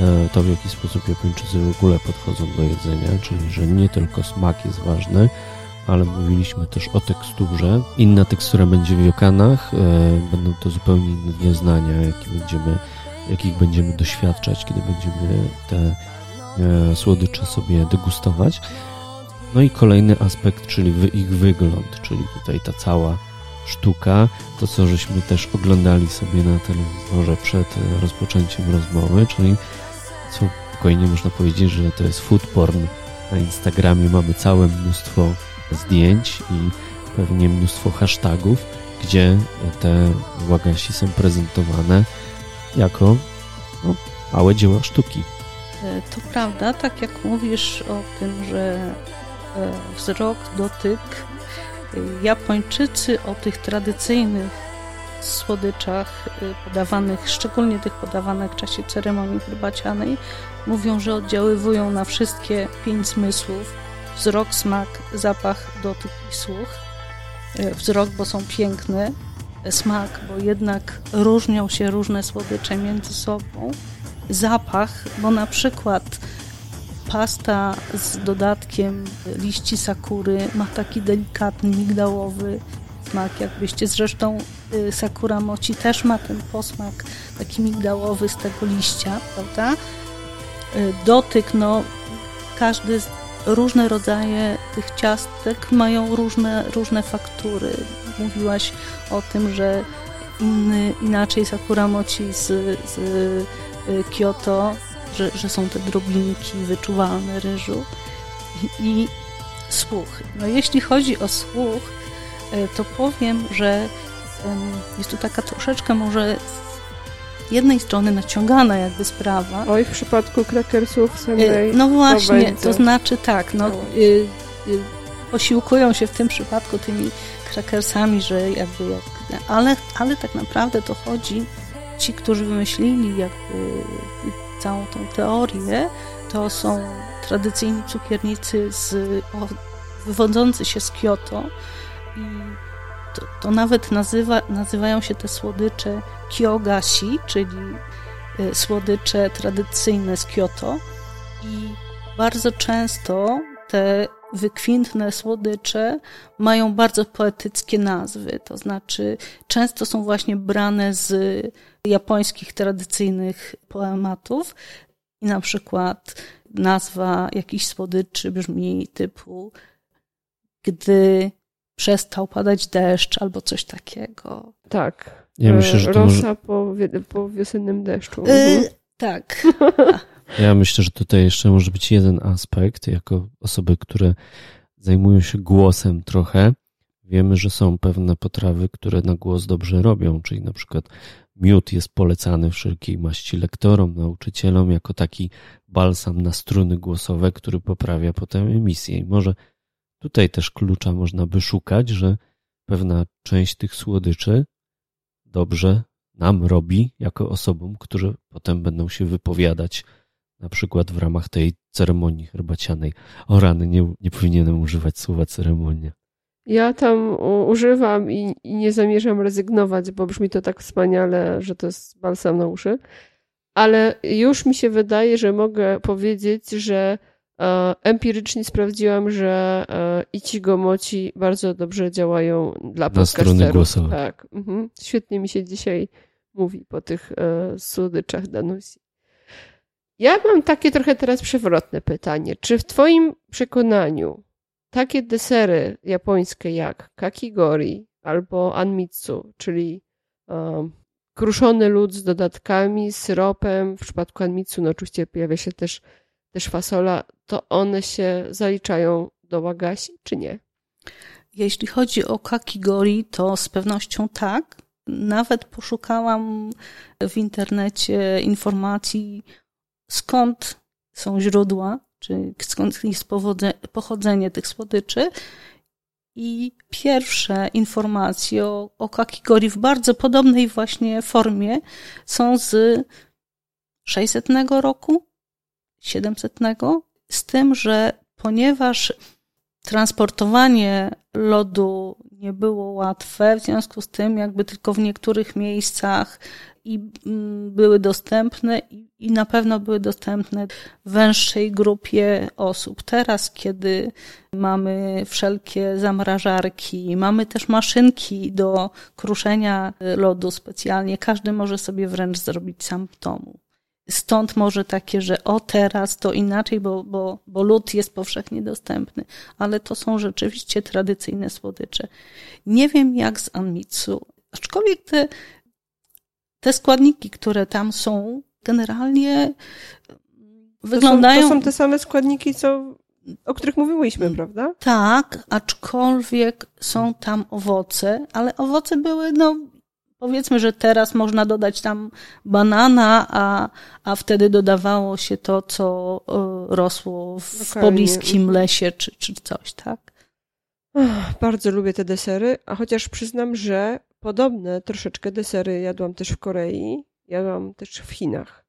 e, to, w jaki sposób Japończycy w ogóle podchodzą do jedzenia, czyli że nie tylko smak jest ważny, ale mówiliśmy też o teksturze. Inna tekstura będzie w jokanach, e, będą to zupełnie inne doznania, jakie będziemy, jakich będziemy doświadczać, kiedy będziemy te e, słodycze sobie degustować. No i kolejny aspekt, czyli ich wygląd, czyli tutaj ta cała sztuka, to co żeśmy też oglądali sobie na telewizorze przed e, rozpoczęciem rozmowy, czyli spokojnie można powiedzieć, że to jest food porn. Na Instagramie mamy całe mnóstwo zdjęć i pewnie mnóstwo hashtagów, gdzie te łagasi są prezentowane jako no, małe dzieła sztuki. E, to prawda, tak jak mówisz o tym, że e, wzrok, dotyk Japończycy o tych tradycyjnych słodyczach y, podawanych, szczególnie tych podawanych w czasie ceremonii herbacianej, mówią, że oddziaływują na wszystkie pięć zmysłów: wzrok, smak, zapach, dotyk i słuch. Y, wzrok, bo są piękne, smak, bo jednak różnią się różne słodycze między sobą. Zapach, bo na przykład pasta z dodatkiem liści sakury ma taki delikatny, migdałowy smak, jakbyście zresztą y, sakura mochi też ma ten posmak taki migdałowy z tego liścia, prawda? Y, dotyk, no każdy różne rodzaje tych ciastek mają różne, różne faktury. Mówiłaś o tym, że inny, inaczej sakura mochi z, z y, Kyoto że, że są te drobinki wyczuwalne ryżu i, i słuch. No jeśli chodzi o słuch, e, to powiem, że jest to taka troszeczkę może z jednej strony naciągana jakby sprawa. Oj, w przypadku krakersów Sunday No właśnie, to, to znaczy tak, no, y, y, posiłkują się w tym przypadku tymi krakersami, że jakby, jak, ale, ale tak naprawdę to chodzi, ci, którzy wymyślili jakby całą tą teorię, to są tradycyjni cukiernicy z, o, wywodzący się z Kyoto i to, to, nawet nazywa, nazywają się te słodycze kyogashi, czyli y, słodycze tradycyjne z Kyoto i bardzo często te wykwintne słodycze mają bardzo poetyckie nazwy, to znaczy często są właśnie brane z japońskich tradycyjnych poematów i na przykład nazwa jakichś słodyczy brzmi typu gdy przestał padać deszcz albo coś takiego. Tak. Ja myślę, że Rosa może... po, po wiosennym deszczu. Yy, tak. Ja myślę, że tutaj jeszcze może być jeden aspekt, jako osoby, które zajmują się głosem trochę. Wiemy, że są pewne potrawy, które na głos dobrze robią, czyli na przykład miód jest polecany wszelkiej maści lektorom, nauczycielom, jako taki balsam na struny głosowe, który poprawia potem emisję. I może tutaj też klucza można by szukać, że pewna część tych słodyczy dobrze nam robi jako osobom, które potem będą się wypowiadać na przykład w ramach tej ceremonii herbacianej. O rany, nie, nie powinienem używać słowa ceremonia. Ja tam używam i, i, nie zamierzam rezygnować, bo brzmi to tak wspaniale, że to jest balsam na uszy. Ale już mi się wydaje, że mogę powiedzieć, że e, empirycznie sprawdziłam, że e, Ichigo Moci bardzo dobrze działają dla Na strony głosowe. Tak. Mhm. Świetnie mi się dzisiaj mówi po tych e, słodyczach Danusi. Ja mam takie trochę teraz przewrotne pytanie. Czy w Twoim przekonaniu takie desery japońskie jak kakigori albo anmitsu, czyli um, kruszony lód z dodatkami, syropem, w przypadku anmitsu no oczywiście pojawia się też, też fasola, to one się zaliczają do wagasi, czy nie? Jeśli chodzi o kakigori, to z pewnością tak. Nawet poszukałam w internecie informacji skąd są źródła, czy skąd jest pochodzenie tych słodyczy. I pierwsze informacje o, o kakigori w bardzo podobnej właśnie formie są z 600 roku, 700, z tym, że ponieważ transportowanie lodu nie było łatwe, w związku z tym jakby tylko w niektórych miejscach i mm, były dostępne i na pewno były dostępne węższej grupie osób. Teraz, kiedy mamy wszelkie zamrażarki, mamy też maszynki do kruszenia lodu specjalnie, każdy może sobie wręcz zrobić sam w domu. Stąd może takie, że o teraz to inaczej, bo, bo, bo lód jest powszechnie dostępny, ale to są rzeczywiście tradycyjne słodycze. Nie wiem jak z Anmitsu, aczkolwiek te te składniki, które tam są, generalnie wyglądają. To są, to są te same składniki, co, o których mówiłyśmy, mm. prawda? Tak, aczkolwiek są tam owoce, ale owoce były, no, powiedzmy, że teraz można dodać tam banana, a, a wtedy dodawało się to, co e, rosło w pobliskim mhm. lesie, czy, czy coś, tak? Bardzo lubię te desery, a chociaż przyznam, że podobne troszeczkę desery jadłam też w Korei, jadłam też w Chinach.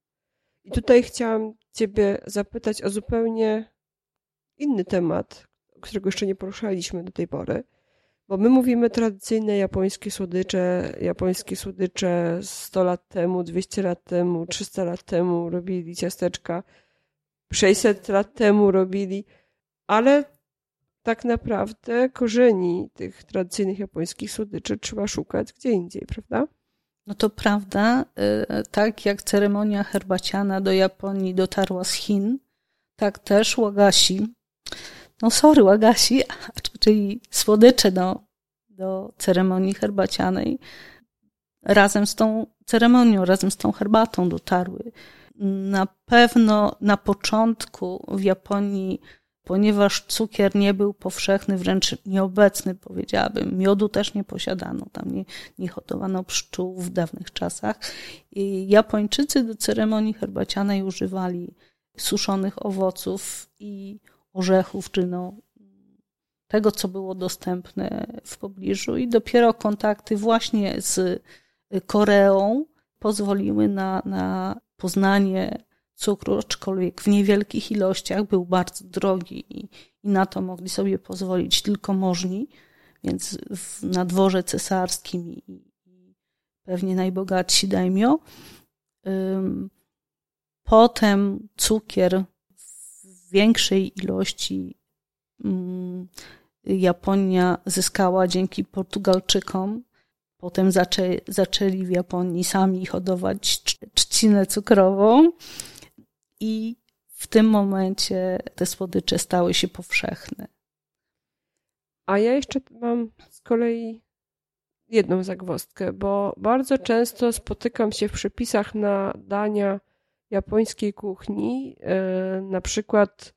I tutaj chciałam Ciebie zapytać o zupełnie inny temat, którego jeszcze nie poruszaliśmy do tej pory. Bo my mówimy tradycyjne japońskie słodycze, japońskie słodycze 100 lat temu, 200 lat temu, 300 lat temu robili ciasteczka, 600 lat temu robili, ale tak naprawdę korzeni tych tradycyjnych japońskich słodyczy trzeba szukać gdzie indziej, prawda? No to prawda, y, tak jak ceremonia herbaciana do Japonii dotarła z Chin, tak też łagasi, no sorry, łagasi, czyli słodycze do, do ceremonii herbacianej, razem z tą ceremonią, razem z tą herbatą dotarły. Na pewno na początku w Japonii ponieważ cukier nie był powszechny, wręcz nieobecny, powiedziałabym. Miodu też nie posiadano, tam nie, nie hodowano pszczół w dawnych czasach. I Japończycy do ceremonii herbacianej używali suszonych owoców i orzechów, czy no, tego, co było dostępne w pobliżu. I dopiero kontakty właśnie z Koreą pozwoliły na, na poznanie cukru, aczkolwiek w niewielkich ilościach był bardzo drogi i, i na to mogli sobie pozwolić tylko możni, więc w, na dworze cesarskim i, i pewnie najbogatsi daimyo. Potem cukier w większej ilości Japonia zyskała dzięki Portugalczykom. Potem zaczę, zaczęli w Japonii sami hodować trzcinę cukrową i w tym momencie te słodycze stały się powszechne. A ja jeszcze mam z kolei jedną zagwozdkę, bo bardzo często spotykam się w przepisach na dania japońskiej kuchni, e, na przykład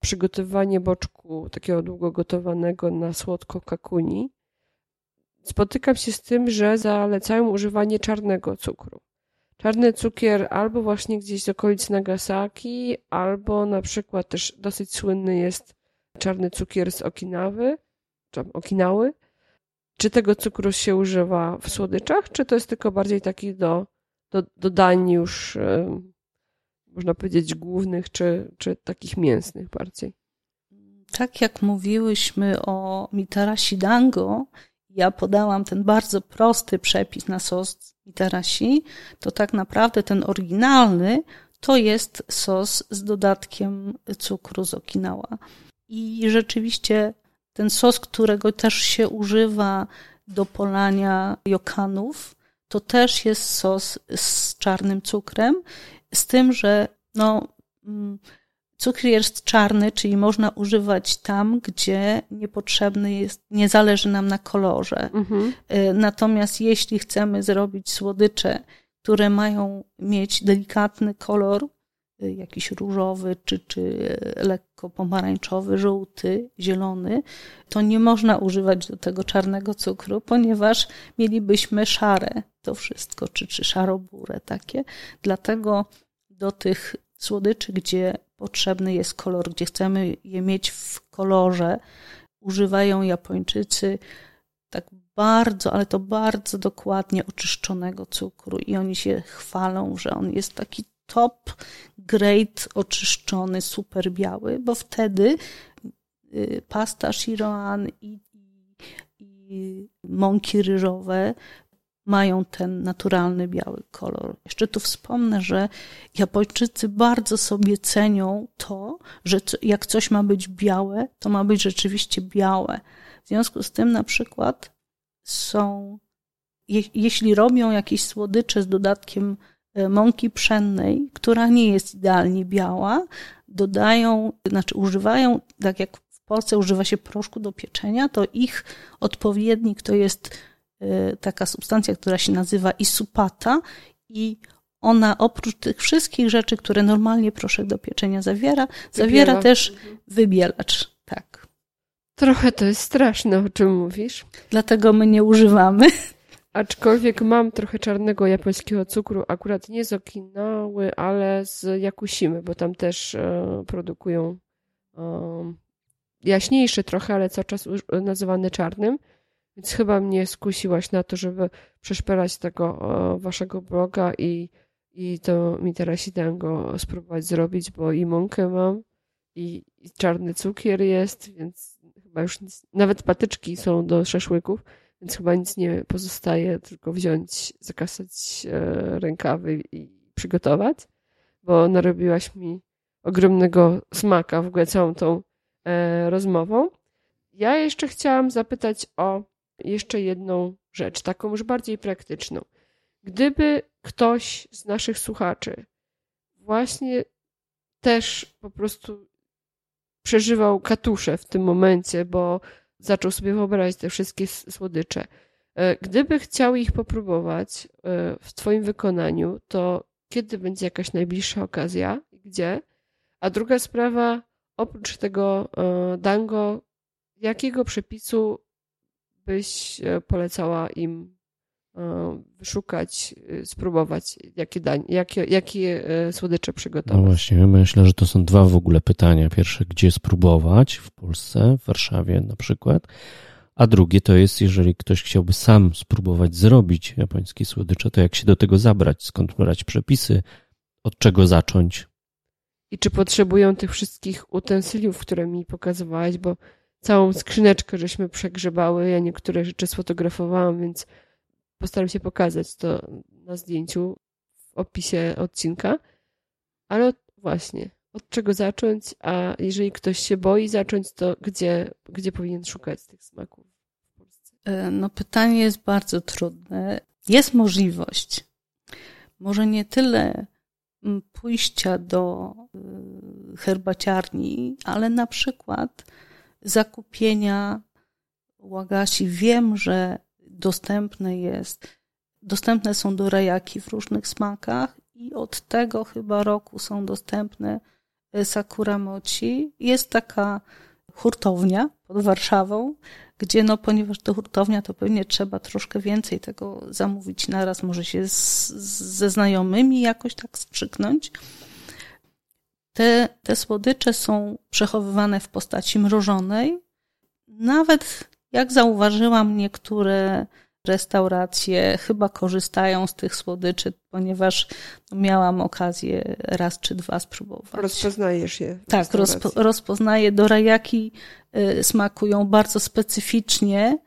przygotowanie boczku takiego długo gotowanego na słodko kakuni, spotykam się z tym, że zalecają używanie czarnego cukru. Czarny cukier albo właśnie gdzieś z okolic Nagasaki, albo na przykład też dosyć słynny jest czarny cukier z Okinawy, czy Okinały. Czy tego cukru się używa w słodyczach, czy to jest tylko bardziej taki do, do, do dań już, można powiedzieć, głównych, czy, czy takich mięsnych bardziej? Tak jak mówiłyśmy o mitarashi dango, ja podałam ten bardzo prosty przepis na sos mitarashi, to tak naprawdę ten oryginalny to jest sos z dodatkiem cukru z Okinawa. I rzeczywiście ten sos, którego też się używa do polania jokanów, to też jest sos z czarnym cukrem, z tym, że no, mm, cukier jest czarny, czyli można używać tam, gdzie niepotrzebny jest, nie zależy nam na kolorze. Mhm. Y, natomiast jeśli chcemy zrobić słodycze, które mają mieć delikatny kolor, Y, jakiś różowy, czy, czy lekko pomarańczowy, żółty, zielony, to nie można używać do tego czarnego cukru, ponieważ mielibyśmy szare to wszystko, czy, czy szaroburę takie. Dlatego do tych słodyczy, gdzie potrzebny jest kolor, gdzie chcemy je mieć w kolorze, używają Japończycy tak bardzo, ale to bardzo dokładnie oczyszczonego cukru i oni się chwalą, że on jest taki top grade oczyszczony, super biały, bo wtedy y, pasta Shiroan i, i, i mąki ryżowe mają ten naturalny biały kolor. Jeszcze tu wspomnę, że Japończycy bardzo sobie cenią to, że jak coś ma być białe, to ma być rzeczywiście białe. W związku z tym na przykład są, je, jeśli robią jakieś słodycze z dodatkiem E, mąki pszennej, która nie jest idealnie biała, dodają, znaczy używają, tak jak w Polsce używa się proszku do pieczenia, to ich odpowiednik to jest taka substancja, która się nazywa isupata i ona oprócz tych wszystkich rzeczy, które normalnie proszek do pieczenia zawiera, zawiera też wybielacz. Tak. Trochę to jest straszne, o czym mówisz. Dlatego my nie używamy. Aczkolwiek mam trochę czarnego japońskiego cukru, akurat nie z Okinały, ale z Jakusimy, bo tam też e, produkują e, jaśniejszy trochę, ale cały czas nazywany czarnym. Więc chyba mnie skusiłaś na to, żeby przeszperać tego e, waszego bloga i, i to mi teraz go spróbować zrobić, bo i mąkę mam, i, i czarny cukier jest, więc chyba już nic, nawet patyczki są do szaszłyków więc chyba nic nie pozostaje, tylko wziąć, zakasać e, rękawy i przygotować, bo narobiłaś mi ogromnego smaka w ogóle całą tą e, rozmową. Ja jeszcze chciałam zapytać o jeszcze jedną rzecz, taką już bardziej praktyczną. Gdyby ktoś z naszych słuchaczy właśnie też po prostu przeżywał katusze w tym momencie, bo zaczął sobie wyobrazić te wszystkie słodycze. E, gdyby chciał ich popróbować e, w Twoim wykonaniu, to kiedy będzie jakaś najbliższa okazja i gdzie? A druga sprawa, oprócz tego e, dango, jakiego przepisu byś polecała im wyszukać, spróbować, jakie, dań, jakie, jakie słodycze przygotować? No właśnie, myślę, że to są dwa w ogóle pytania. Pierwsze, gdzie spróbować w Polsce, w Warszawie na przykład, a drugie to jest, jeżeli ktoś chciałby sam spróbować zrobić japońskie słodycze, to jak się do tego zabrać, skąd brać przepisy, od czego zacząć. I czy potrzebują tych wszystkich utensyliów, które mi pokazywałeś, bo całą skrzyneczkę żeśmy przegrzebały, ja niektóre rzeczy sfotografowałam, więc postaram się pokazać to na zdjęciu w opisie odcinka. Ale właśnie, od czego zacząć, a jeżeli ktoś się boi zacząć, to gdzie, gdzie powinien szukać tych smaków? E, no pytanie jest bardzo trudne. Jest możliwość, może nie tyle mm, pójścia do y, herbaciarni, ale na przykład zakupienia łagaci. Wiem, że dostępne jest, dostępne są do rajaki w różnych smakach i od tego chyba roku są dostępne y, Sakura Mochi. Jest taka hurtownia pod Warszawą, gdzie no, ponieważ to hurtownia, to pewnie trzeba troszkę więcej tego zamówić naraz, może się z, ze znajomymi jakoś tak skrzyknąć. Te, te słodycze są przechowywane w postaci mrożonej. Nawet, jak zauważyłam, niektóre restauracje chyba korzystają z tych słodyczy, ponieważ miałam okazję raz czy dwa spróbować. Rozpoznajesz je. Tak, rozpo, rozpoznaję. Dorajaki y, smakują bardzo specyficznie,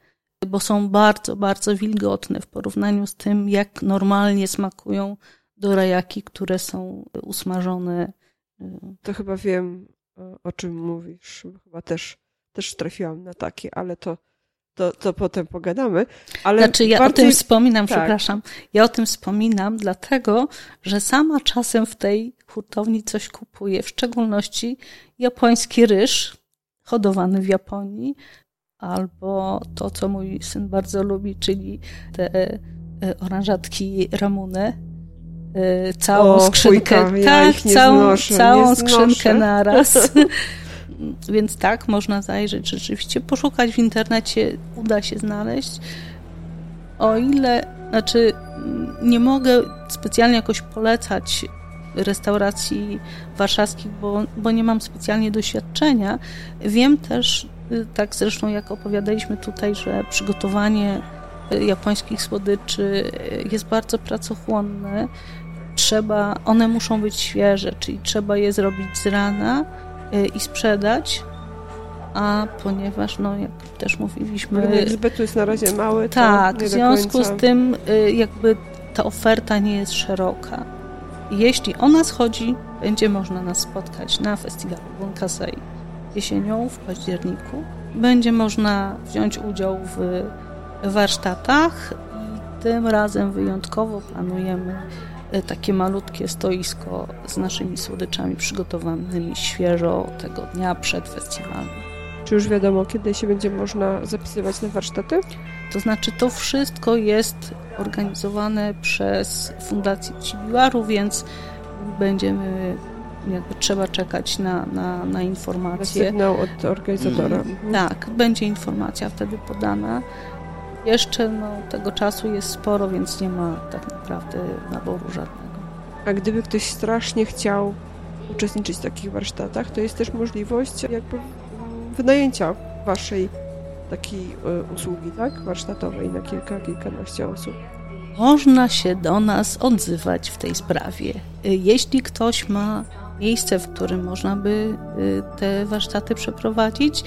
bo są bardzo, bardzo wilgotne w porównaniu z tym, jak normalnie smakują dorajaki, które są usmażone. To chyba wiem, o czym mówisz. Chyba też, też trafiłam na takie, ale to to, to potem pogadamy. Ale znaczy, ja bardziej... o tym wspominam, tak. przepraszam. Ja o tym wspominam, dlatego, że sama czasem w tej hurtowni coś kupuję, w szczególności japoński ryż, hodowany w Japonii, albo to, co mój syn bardzo lubi, czyli te e, oranżatki ramune, e, całą o, skrzynkę, fujka, tak, ja całą, znoszę, całą skrzynkę naraz. Więc tak, można zajrzeć rzeczywiście, poszukać w internecie, uda się znaleźć. O ile, znaczy, nie mogę specjalnie jakoś polecać restauracji warszawskich, bo, bo nie mam specjalnie doświadczenia. Wiem też, tak zresztą jak opowiadaliśmy tutaj, że przygotowanie japońskich słodyczy jest bardzo pracochłonne. Trzeba, one muszą być świeże, czyli trzeba je zrobić z rana Y, i sprzedać, a ponieważ, no jak też mówiliśmy... Rynek zbytu jest na razie mały, Tak, w związku z tym y, jakby ta oferta nie jest szeroka. Jeśli ona schodzi, będzie można nas spotkać na festiwalu Bunkasei jesienią w październiku. Będzie można wziąć udział w warsztatach i tym razem wyjątkowo planujemy takie malutkie stoisko z naszymi słodyczami przygotowanymi świeżo tego dnia przed festiwalem. Czy już wiadomo, kiedy się będzie można zapisywać na warsztaty? To znaczy, to wszystko jest organizowane przez Fundację Cibiłaru, więc będziemy jakby trzeba czekać na, na, na informację. Na sygnał od organizatora. Mhm. Tak, będzie informacja wtedy podana. Jeszcze no, tego czasu jest sporo, więc nie ma tak naprawdę naboru żadnego. A gdyby ktoś strasznie chciał uczestniczyć w takich warsztatach, to jest też możliwość jakby wynajęcia waszej takiej e, usługi, tak? Warsztatowej na kilka, kilkanaście osób. Można się do nas odzywać w tej sprawie. E, jeśli ktoś ma miejsce, w którym można by e, te warsztaty przeprowadzić,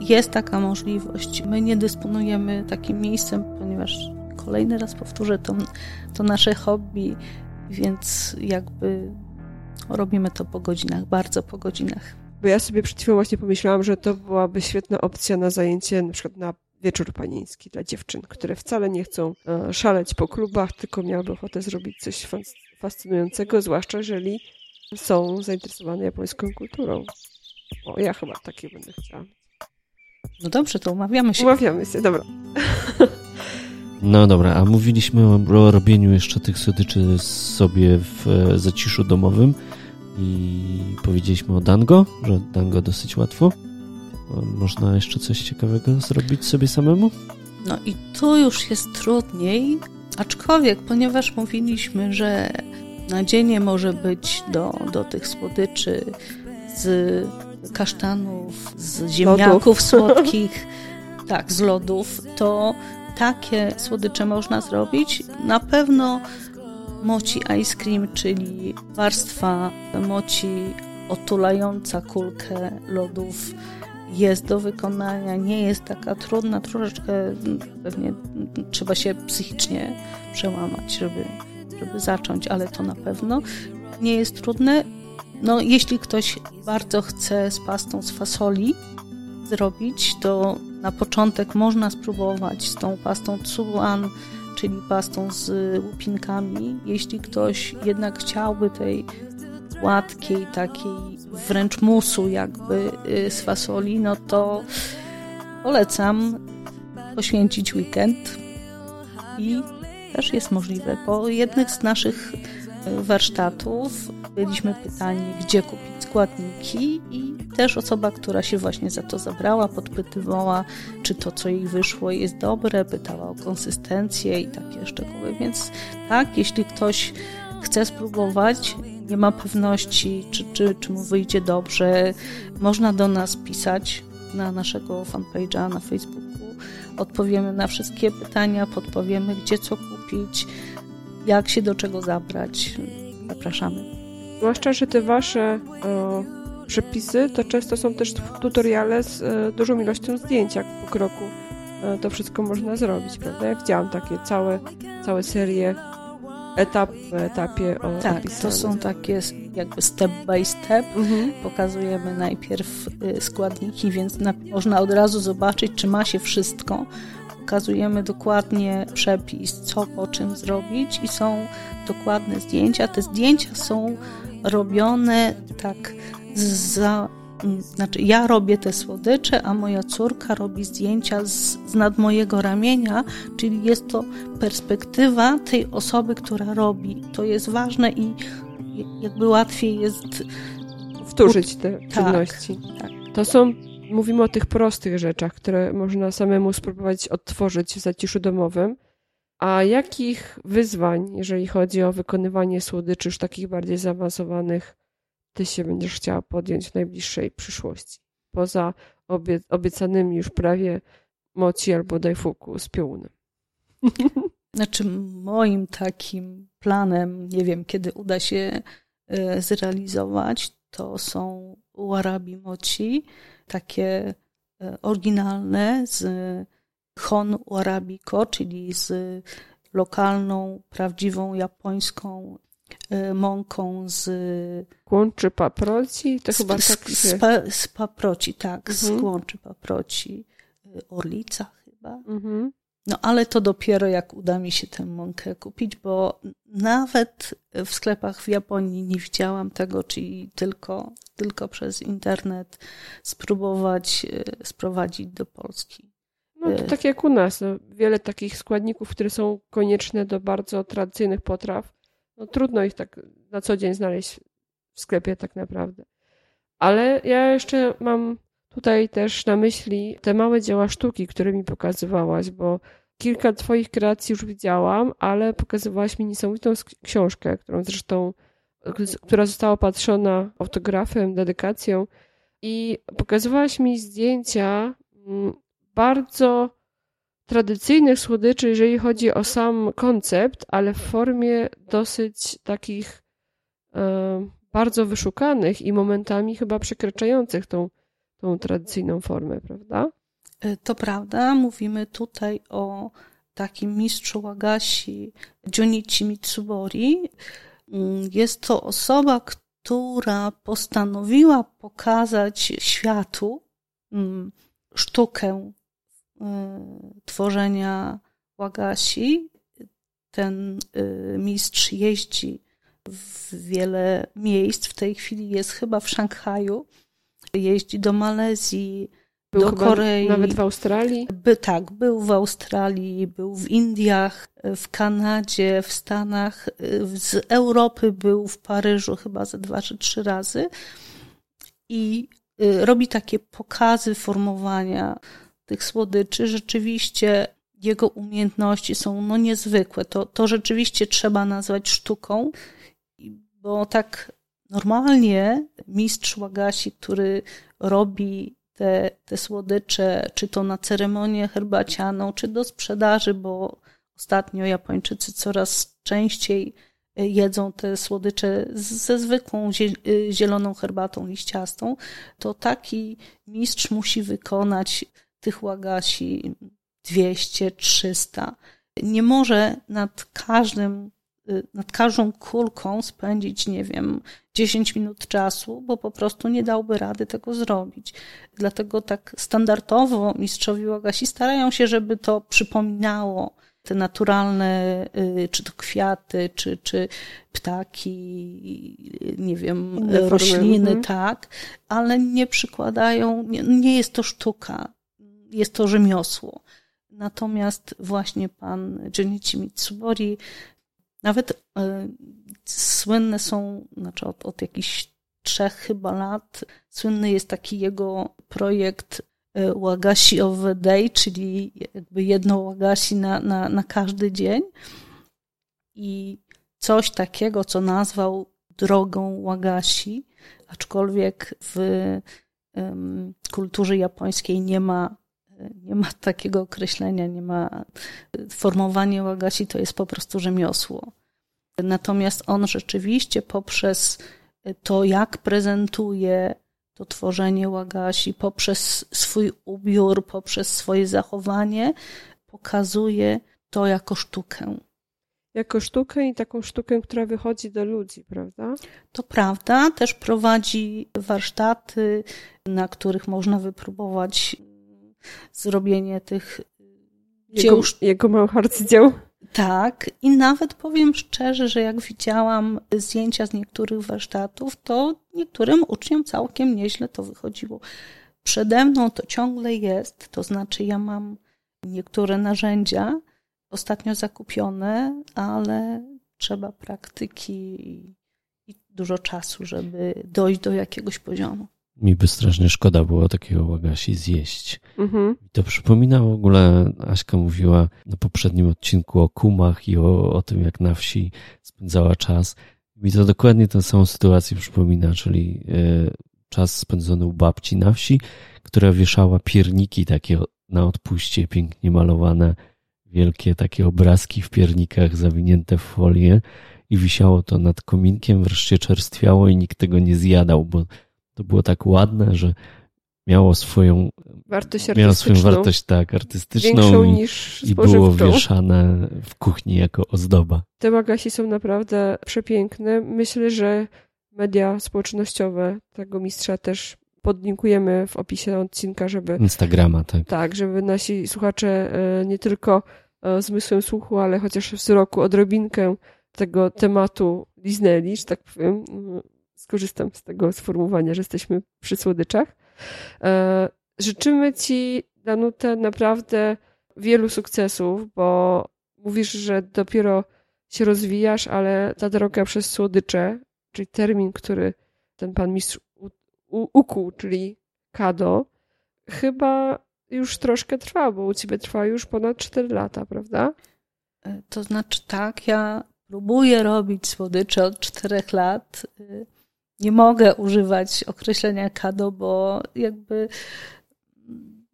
jest taka możliwość. My nie dysponujemy takim miejscem, ponieważ kolejny raz powtórzę, to, to nasze hobby, więc jakby robimy to po godzinach, bardzo po godzinach. Bo ja sobie przed chwilą właśnie pomyślałam, że to byłaby świetna opcja na zajęcie na przykład na wieczór panieński dla dziewczyn, które wcale nie chcą e, szaleć po klubach, tylko miałyby ochotę zrobić coś fascynującego, zwłaszcza jeżeli są zainteresowane japońską kulturą. O, ja chyba takie będę chciała. No dobrze, to umawiamy się. Umawiamy się, dobra. No dobra, a mówiliśmy o, o robieniu jeszcze tych słodyczy sobie w e, zaciszu domowym i powiedzieliśmy o dango, że dango dosyć łatwo. Można jeszcze coś ciekawego zrobić sobie samemu? No i tu już jest trudniej, aczkolwiek, ponieważ mówiliśmy, że nadzienie może być do, do tych słodyczy z kasztanów, z ziemniaków lodów. słodkich, tak, z lodów, to takie słodycze można zrobić. Na pewno moci ice cream, czyli warstwa moci otulająca kulkę lodów jest do wykonania, nie jest taka trudna, troszeczkę pewnie trzeba się psychicznie przełamać, żeby, żeby zacząć, ale to na pewno nie jest trudne. No, jeśli ktoś bardzo chce z pastą z fasoli zrobić, to na początek można spróbować z tą pastą tsuan, czyli pastą z łupinkami. Jeśli ktoś jednak chciałby tej gładkiej, takiej wręcz musu jakby y, z fasoli, no to polecam poświęcić weekend i też jest możliwe. Po jednych z naszych warsztatów byliśmy pytani, gdzie kupić składniki i też osoba, która się właśnie za to zabrała, podpytywała, czy to, co jej wyszło, jest dobre, pytała o konsystencję i takie szczegóły. Więc tak, jeśli ktoś chce spróbować, nie ma pewności, czy, czy, czy mu wyjdzie dobrze, można do nas pisać na naszego fanpage'a na Facebooku. Odpowiemy na wszystkie pytania, podpowiemy, gdzie co kupić, jak się do czego zabrać. Zapraszamy. Zwłaszcza, że te wasze o, przepisy to często są też tutoriale z e, dużą ilością zdjęć, jak po kroku e, to wszystko można zrobić, prawda? Ja widziałam takie całe, całe serie etap w etapie o, Tak, opisane. to są takie jakby step by step. Mhm. Pokazujemy najpierw y, składniki, więc na, można od razu zobaczyć, czy ma się wszystko. Pokazujemy dokładnie przepis, co po czym zrobić i są dokładne zdjęcia. Te zdjęcia są robione tak za. Znaczy, ja robię te słodycze, a moja córka robi zdjęcia z, z nad mojego ramienia, czyli jest to perspektywa tej osoby, która robi. To jest ważne i jakby łatwiej jest. Wtórzyć te czynności. tak. To są, mówimy o tych prostych rzeczach, które można samemu spróbować odtworzyć w zaciszu domowym. A jakich wyzwań, jeżeli chodzi o wykonywanie słodyczy już takich bardziej zaawansowanych, ty się będziesz chciała podjąć w najbliższej przyszłości? Poza obie, obiecanymi już prawie moci albo dajfuku z piołunem. Znaczy, moim takim planem, nie wiem kiedy uda się e, zrealizować, to są warabi mochi, takie e, oryginalne z Hon Warabiko, czyli z lokalną, prawdziwą japońską e, mąką z, Kłączy paproci, to z, chyba z, tak z, się... pa, z paproci, tak, Mhm. z kłączy paproci, e, orlica chyba. Mhm. No ale to dopiero jak uda mi się tę mąkę kupić, bo nawet w sklepach w Japonii nie widziałam tego, czyli tylko, tylko przez internet spróbować e, sprowadzić do Polski. No to Y. tak jak u nas, no, wiele takich składników, które są konieczne do bardzo tradycyjnych potraw, no trudno ich tak na co dzień znaleźć w sklepie tak naprawdę. Ale ja jeszcze mam tutaj też na myśli te małe dzieła sztuki, które mi pokazywałaś, bo kilka twoich kreacji już widziałam, ale pokazywałaś mi niesamowitą książkę, którą zresztą, która została opatrzona autografem, dedykacją i pokazywałaś mi zdjęcia mm, bardzo tradycyjnych słodyczy, jeżeli chodzi o sam koncept, ale w formie dosyć takich e, bardzo wyszukanych i momentami chyba przekraczających tą, tą tradycyjną formę, prawda? E, To prawda, mówimy tutaj o takim mistrzu Wagashi Junichi Mitsubori. Mm, Jest to osoba, która postanowiła pokazać światu mm, sztukę tworzenia Wagashi. Ten y, mistrz jeździ w wiele miejsc. W tej chwili jest chyba w Szanghaju. Jeździ do Malezji, Był do Korei. nawet w Australii. By, tak, był w Australii, był w Indiach, w Kanadzie, w Stanach, z Europy był w Paryżu chyba ze dwa czy trzy razy i y, robi takie pokazy formowania tych słodyczy. Rzeczywiście jego umiejętności są no niezwykłe. To, to rzeczywiście trzeba nazwać sztuką, bo tak normalnie mistrz Łagasi, który robi te, te słodycze, czy to na ceremonię herbacianą, czy do sprzedaży, bo ostatnio Japończycy coraz częściej jedzą te słodycze ze zwykłą y, zieloną herbatą liściastą, to taki mistrz musi wykonać tych łagasi 200, 300. Nie może nad każdym, y, nad każdą kulką spędzić, nie wiem, 10 minut czasu, bo po prostu nie dałby rady tego zrobić. Dlatego tak standardowo mistrzowie łagasi starają się, żeby to przypominało te naturalne, y, czy to kwiaty, czy, czy ptaki, nie wiem, rośliny, mhm. tak, ale nie przykładają, nie, nie jest to sztuka, jest to rzemiosło. Natomiast właśnie pan Junichi Mitsubori Nawet e, słynne są, znaczy od, od jakichś trzech chyba lat, słynny jest taki jego projekt e, Łagasi of the Day, czyli jakby jedno Łagasi na, na, na każdy dzień. I coś takiego, co nazwał drogą Łagasi, aczkolwiek w kulturze japońskiej nie ma nie ma takiego określenia, nie ma. Formowanie łagasi to jest po prostu rzemiosło. Natomiast on rzeczywiście poprzez to, jak prezentuje to tworzenie łagasi, poprzez swój ubiór, poprzez swoje zachowanie, pokazuje to jako sztukę. Jako sztukę i taką sztukę, która wychodzi do ludzi, prawda? To prawda. Też prowadzi warsztaty, na których można wypróbować zrobienie tych jego, dzieł. Jego małych arcydzieł. Tak, i nawet powiem szczerze, że jak widziałam zdjęcia z niektórych warsztatów, to niektórym uczniom całkiem nieźle to wychodziło. Przede mną to ciągle jest, to znaczy ja mam niektóre narzędzia ostatnio zakupione, ale trzeba praktyki i dużo czasu, żeby dojść do jakiegoś poziomu mi by strasznie szkoda było takiego łagasi zjeść. Mhm. To przypomina w ogóle, Aśka mówiła na poprzednim odcinku o kumach i o, o tym, jak na wsi spędzała czas. Mi to dokładnie tę samą sytuację przypomina, czyli y, czas spędzony u babci na wsi, która wieszała pierniki takie na odpuście, pięknie malowane, wielkie takie obrazki w piernikach zawinięte w folię i wisiało to nad kominkiem, wreszcie czerstwiało i nikt tego nie zjadał, bo to było tak ładne, że miało swoją wartość miało swoją wartość tak artystyczną i, niż i było wieszane w kuchni jako ozdoba. Te magasi są naprawdę przepiękne. Myślę, że media społecznościowe tego mistrza też podlinkujemy w opisie odcinka, żeby Instagrama, tak. Tak, żeby nasi słuchacze e, nie tylko e, zmysłem słuchu, ale chociaż wzroku odrobinkę tego tematu liznęli, że tak powiem, skorzystam z tego sformułowania, że jesteśmy przy słodyczach. E, życzymy Ci, Danute, naprawdę wielu sukcesów, bo mówisz, że dopiero się rozwijasz, ale ta droga przez słodycze, czyli termin, który ten pan mistrz ukuł, czyli kado, chyba już troszkę trwa, bo u ciebie trwa już ponad 4 lata, prawda? E, to znaczy tak, ja próbuję robić słodycze od 4 lat. Nie mogę używać określenia kado, bo jakby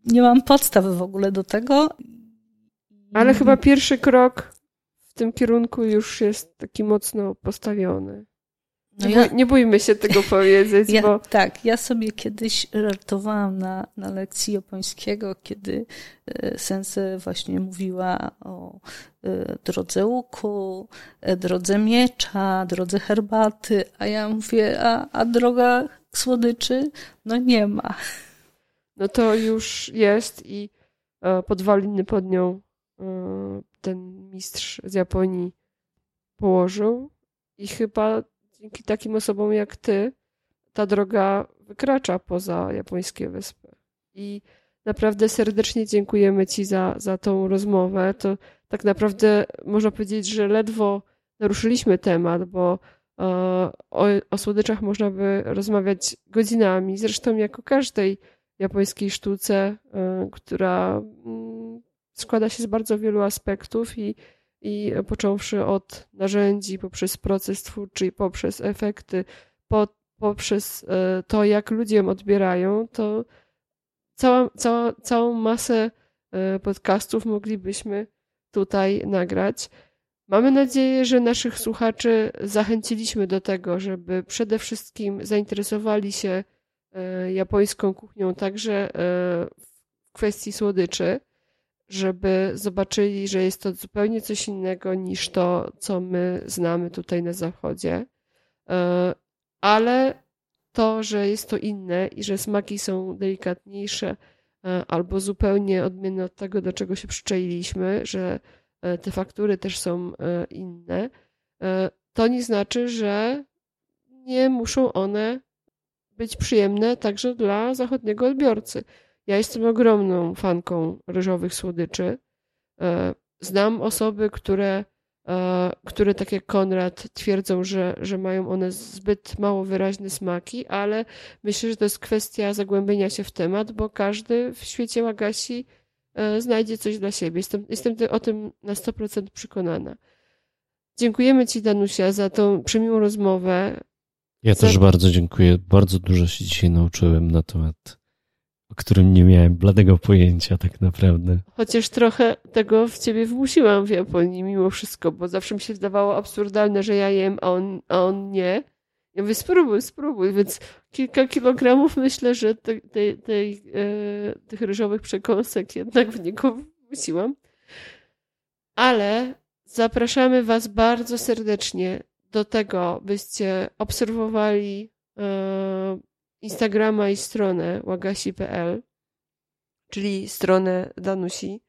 nie mam podstaw w ogóle do tego. Ale chyba pierwszy krok w tym kierunku już jest taki mocno postawiony. No nie, ja, nie bójmy się tego powiedzieć, ja, bo... Tak, ja sobie kiedyś żartowałam na, na lekcji japońskiego, kiedy e, sensei właśnie mówiła o e, drodze łuku, e, drodze miecza, drodze herbaty, a ja mówię, a, a droga słodyczy? No nie ma. No to już jest i podwaliny pod nią ten mistrz z Japonii położył i chyba dzięki takim osobom jak ty ta droga wykracza poza japońskie wyspy. I naprawdę serdecznie dziękujemy Ci za, za tą rozmowę. To tak naprawdę można powiedzieć, że ledwo naruszyliśmy temat, bo e, o, o słodyczach można by rozmawiać godzinami. Zresztą jak o każdej japońskiej sztuce, e, która mm, składa się z bardzo wielu aspektów i i począwszy od narzędzi, poprzez proces twórczy poprzez efekty, po, poprzez e, to, jak ludzie ją odbierają, to cała, cała, całą masę e, podcastów moglibyśmy tutaj nagrać. Mamy nadzieję, że naszych słuchaczy zachęciliśmy do tego, żeby przede wszystkim zainteresowali się e, japońską kuchnią także w kwestii słodyczy żeby zobaczyli, że jest to zupełnie coś innego niż to, co my znamy tutaj na Zachodzie. E, ale to, że jest to inne i że smaki są delikatniejsze e, albo zupełnie odmienne od tego, do czego się przyczailiśmy, że e, te faktury też są inne, to nie znaczy, że nie muszą one być przyjemne także dla zachodniego odbiorcy. Ja jestem ogromną fanką ryżowych słodyczy. E, znam osoby, które e, które tak jak Konrad twierdzą, że, że mają one zbyt mało wyraźne smaki, ale myślę, że to jest kwestia zagłębienia się w temat, bo każdy w świecie Łagasi e, znajdzie coś dla siebie. Jestem, jestem o tym na 100% przekonana. Dziękujemy Ci, Danusia, za tą przemiłą rozmowę. Ja za... też bardzo dziękuję. Bardzo dużo się dzisiaj nauczyłem na temat, o którym nie miałem bladego pojęcia tak naprawdę. Chociaż trochę tego w Ciebie wmusiłam w Japonii mimo wszystko, bo zawsze mi się wydawało absurdalne, że ja jem, a on, a on nie. Ja mówię, spróbuj, spróbuj, więc kilka kilogramów myślę, że te, te, te, e, tych ryżowych przekąsek jednak w niego wmusiłam. Ale Zapraszamy Was bardzo serdecznie do tego, byście obserwowali e, Instagrama i stronę łagasi.pl, czyli stronę Danusi,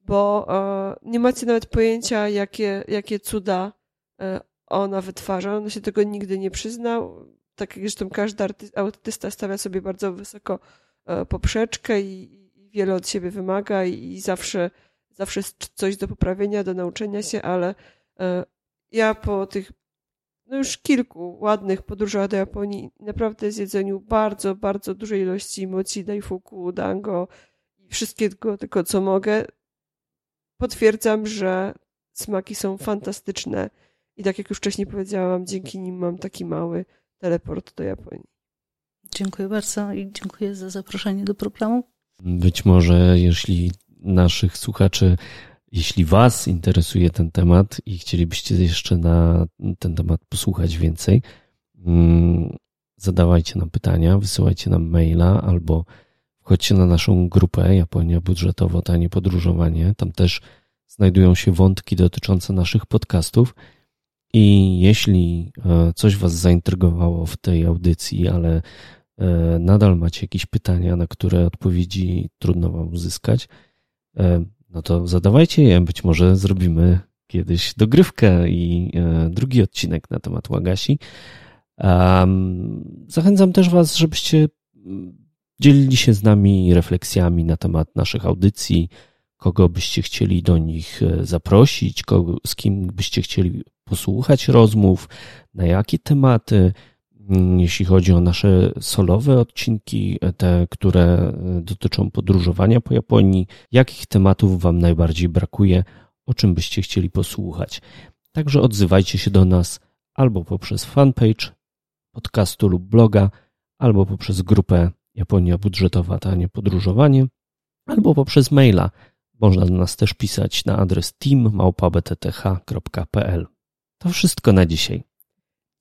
bo e, nie macie nawet pojęcia, jakie, jakie cuda e, ona wytwarza. On się tego nigdy nie przyznał. Tak jak zresztą każdy artysta stawia sobie bardzo wysoko poprzeczkę i, i wiele od siebie wymaga i, i zawsze zawsze jest coś do poprawienia, do nauczenia się, ale e, ja po tych no już kilku ładnych podróżach do Japonii naprawdę zjedzeniu bardzo, bardzo dużej ilości mochi, daifuku, dango i wszystkiego tylko co mogę, potwierdzam, że smaki są fantastyczne i tak jak już wcześniej powiedziałam, dzięki nim mam taki mały teleport do Japonii. Dziękuję bardzo i dziękuję za zaproszenie do programu. Być może, jeśli naszych słuchaczy, jeśli Was interesuje ten temat i chcielibyście jeszcze na ten temat posłuchać więcej, mm, zadawajcie nam pytania, wysyłajcie nam maila albo wchodźcie na naszą grupę Japonia Budżetowo Tanie Podróżowanie. Tam też znajdują się wątki dotyczące naszych podcastów. I jeśli e, coś Was zaintrygowało w tej audycji, ale e, nadal macie jakieś pytania, na które odpowiedzi trudno Wam uzyskać, E, no to zadawajcie je. Być może zrobimy kiedyś dogrywkę i e, drugi odcinek na temat Łagasi. Zachęcam też Was, żebyście mm, dzielili się z nami refleksjami na temat naszych audycji, kogo byście chcieli do nich e, zaprosić, kogo, z kim byście chcieli posłuchać rozmów, na jakie tematy. Mm, jeśli chodzi o nasze solowe odcinki, te, które e, dotyczą podróżowania po Japonii, jakich tematów Wam najbardziej brakuje, o czym byście chcieli posłuchać. Także odzywajcie się do nas albo poprzez fanpage podcastu lub bloga, albo poprzez grupę Japonia Budżetowa Tanie Podróżowanie, albo poprzez maila. Można do nas też pisać na adres team.btth.pl. To wszystko na dzisiaj.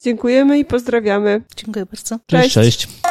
Dziękujemy i pozdrawiamy. Dziękuję bardzo. Cześć. cześć. cześć.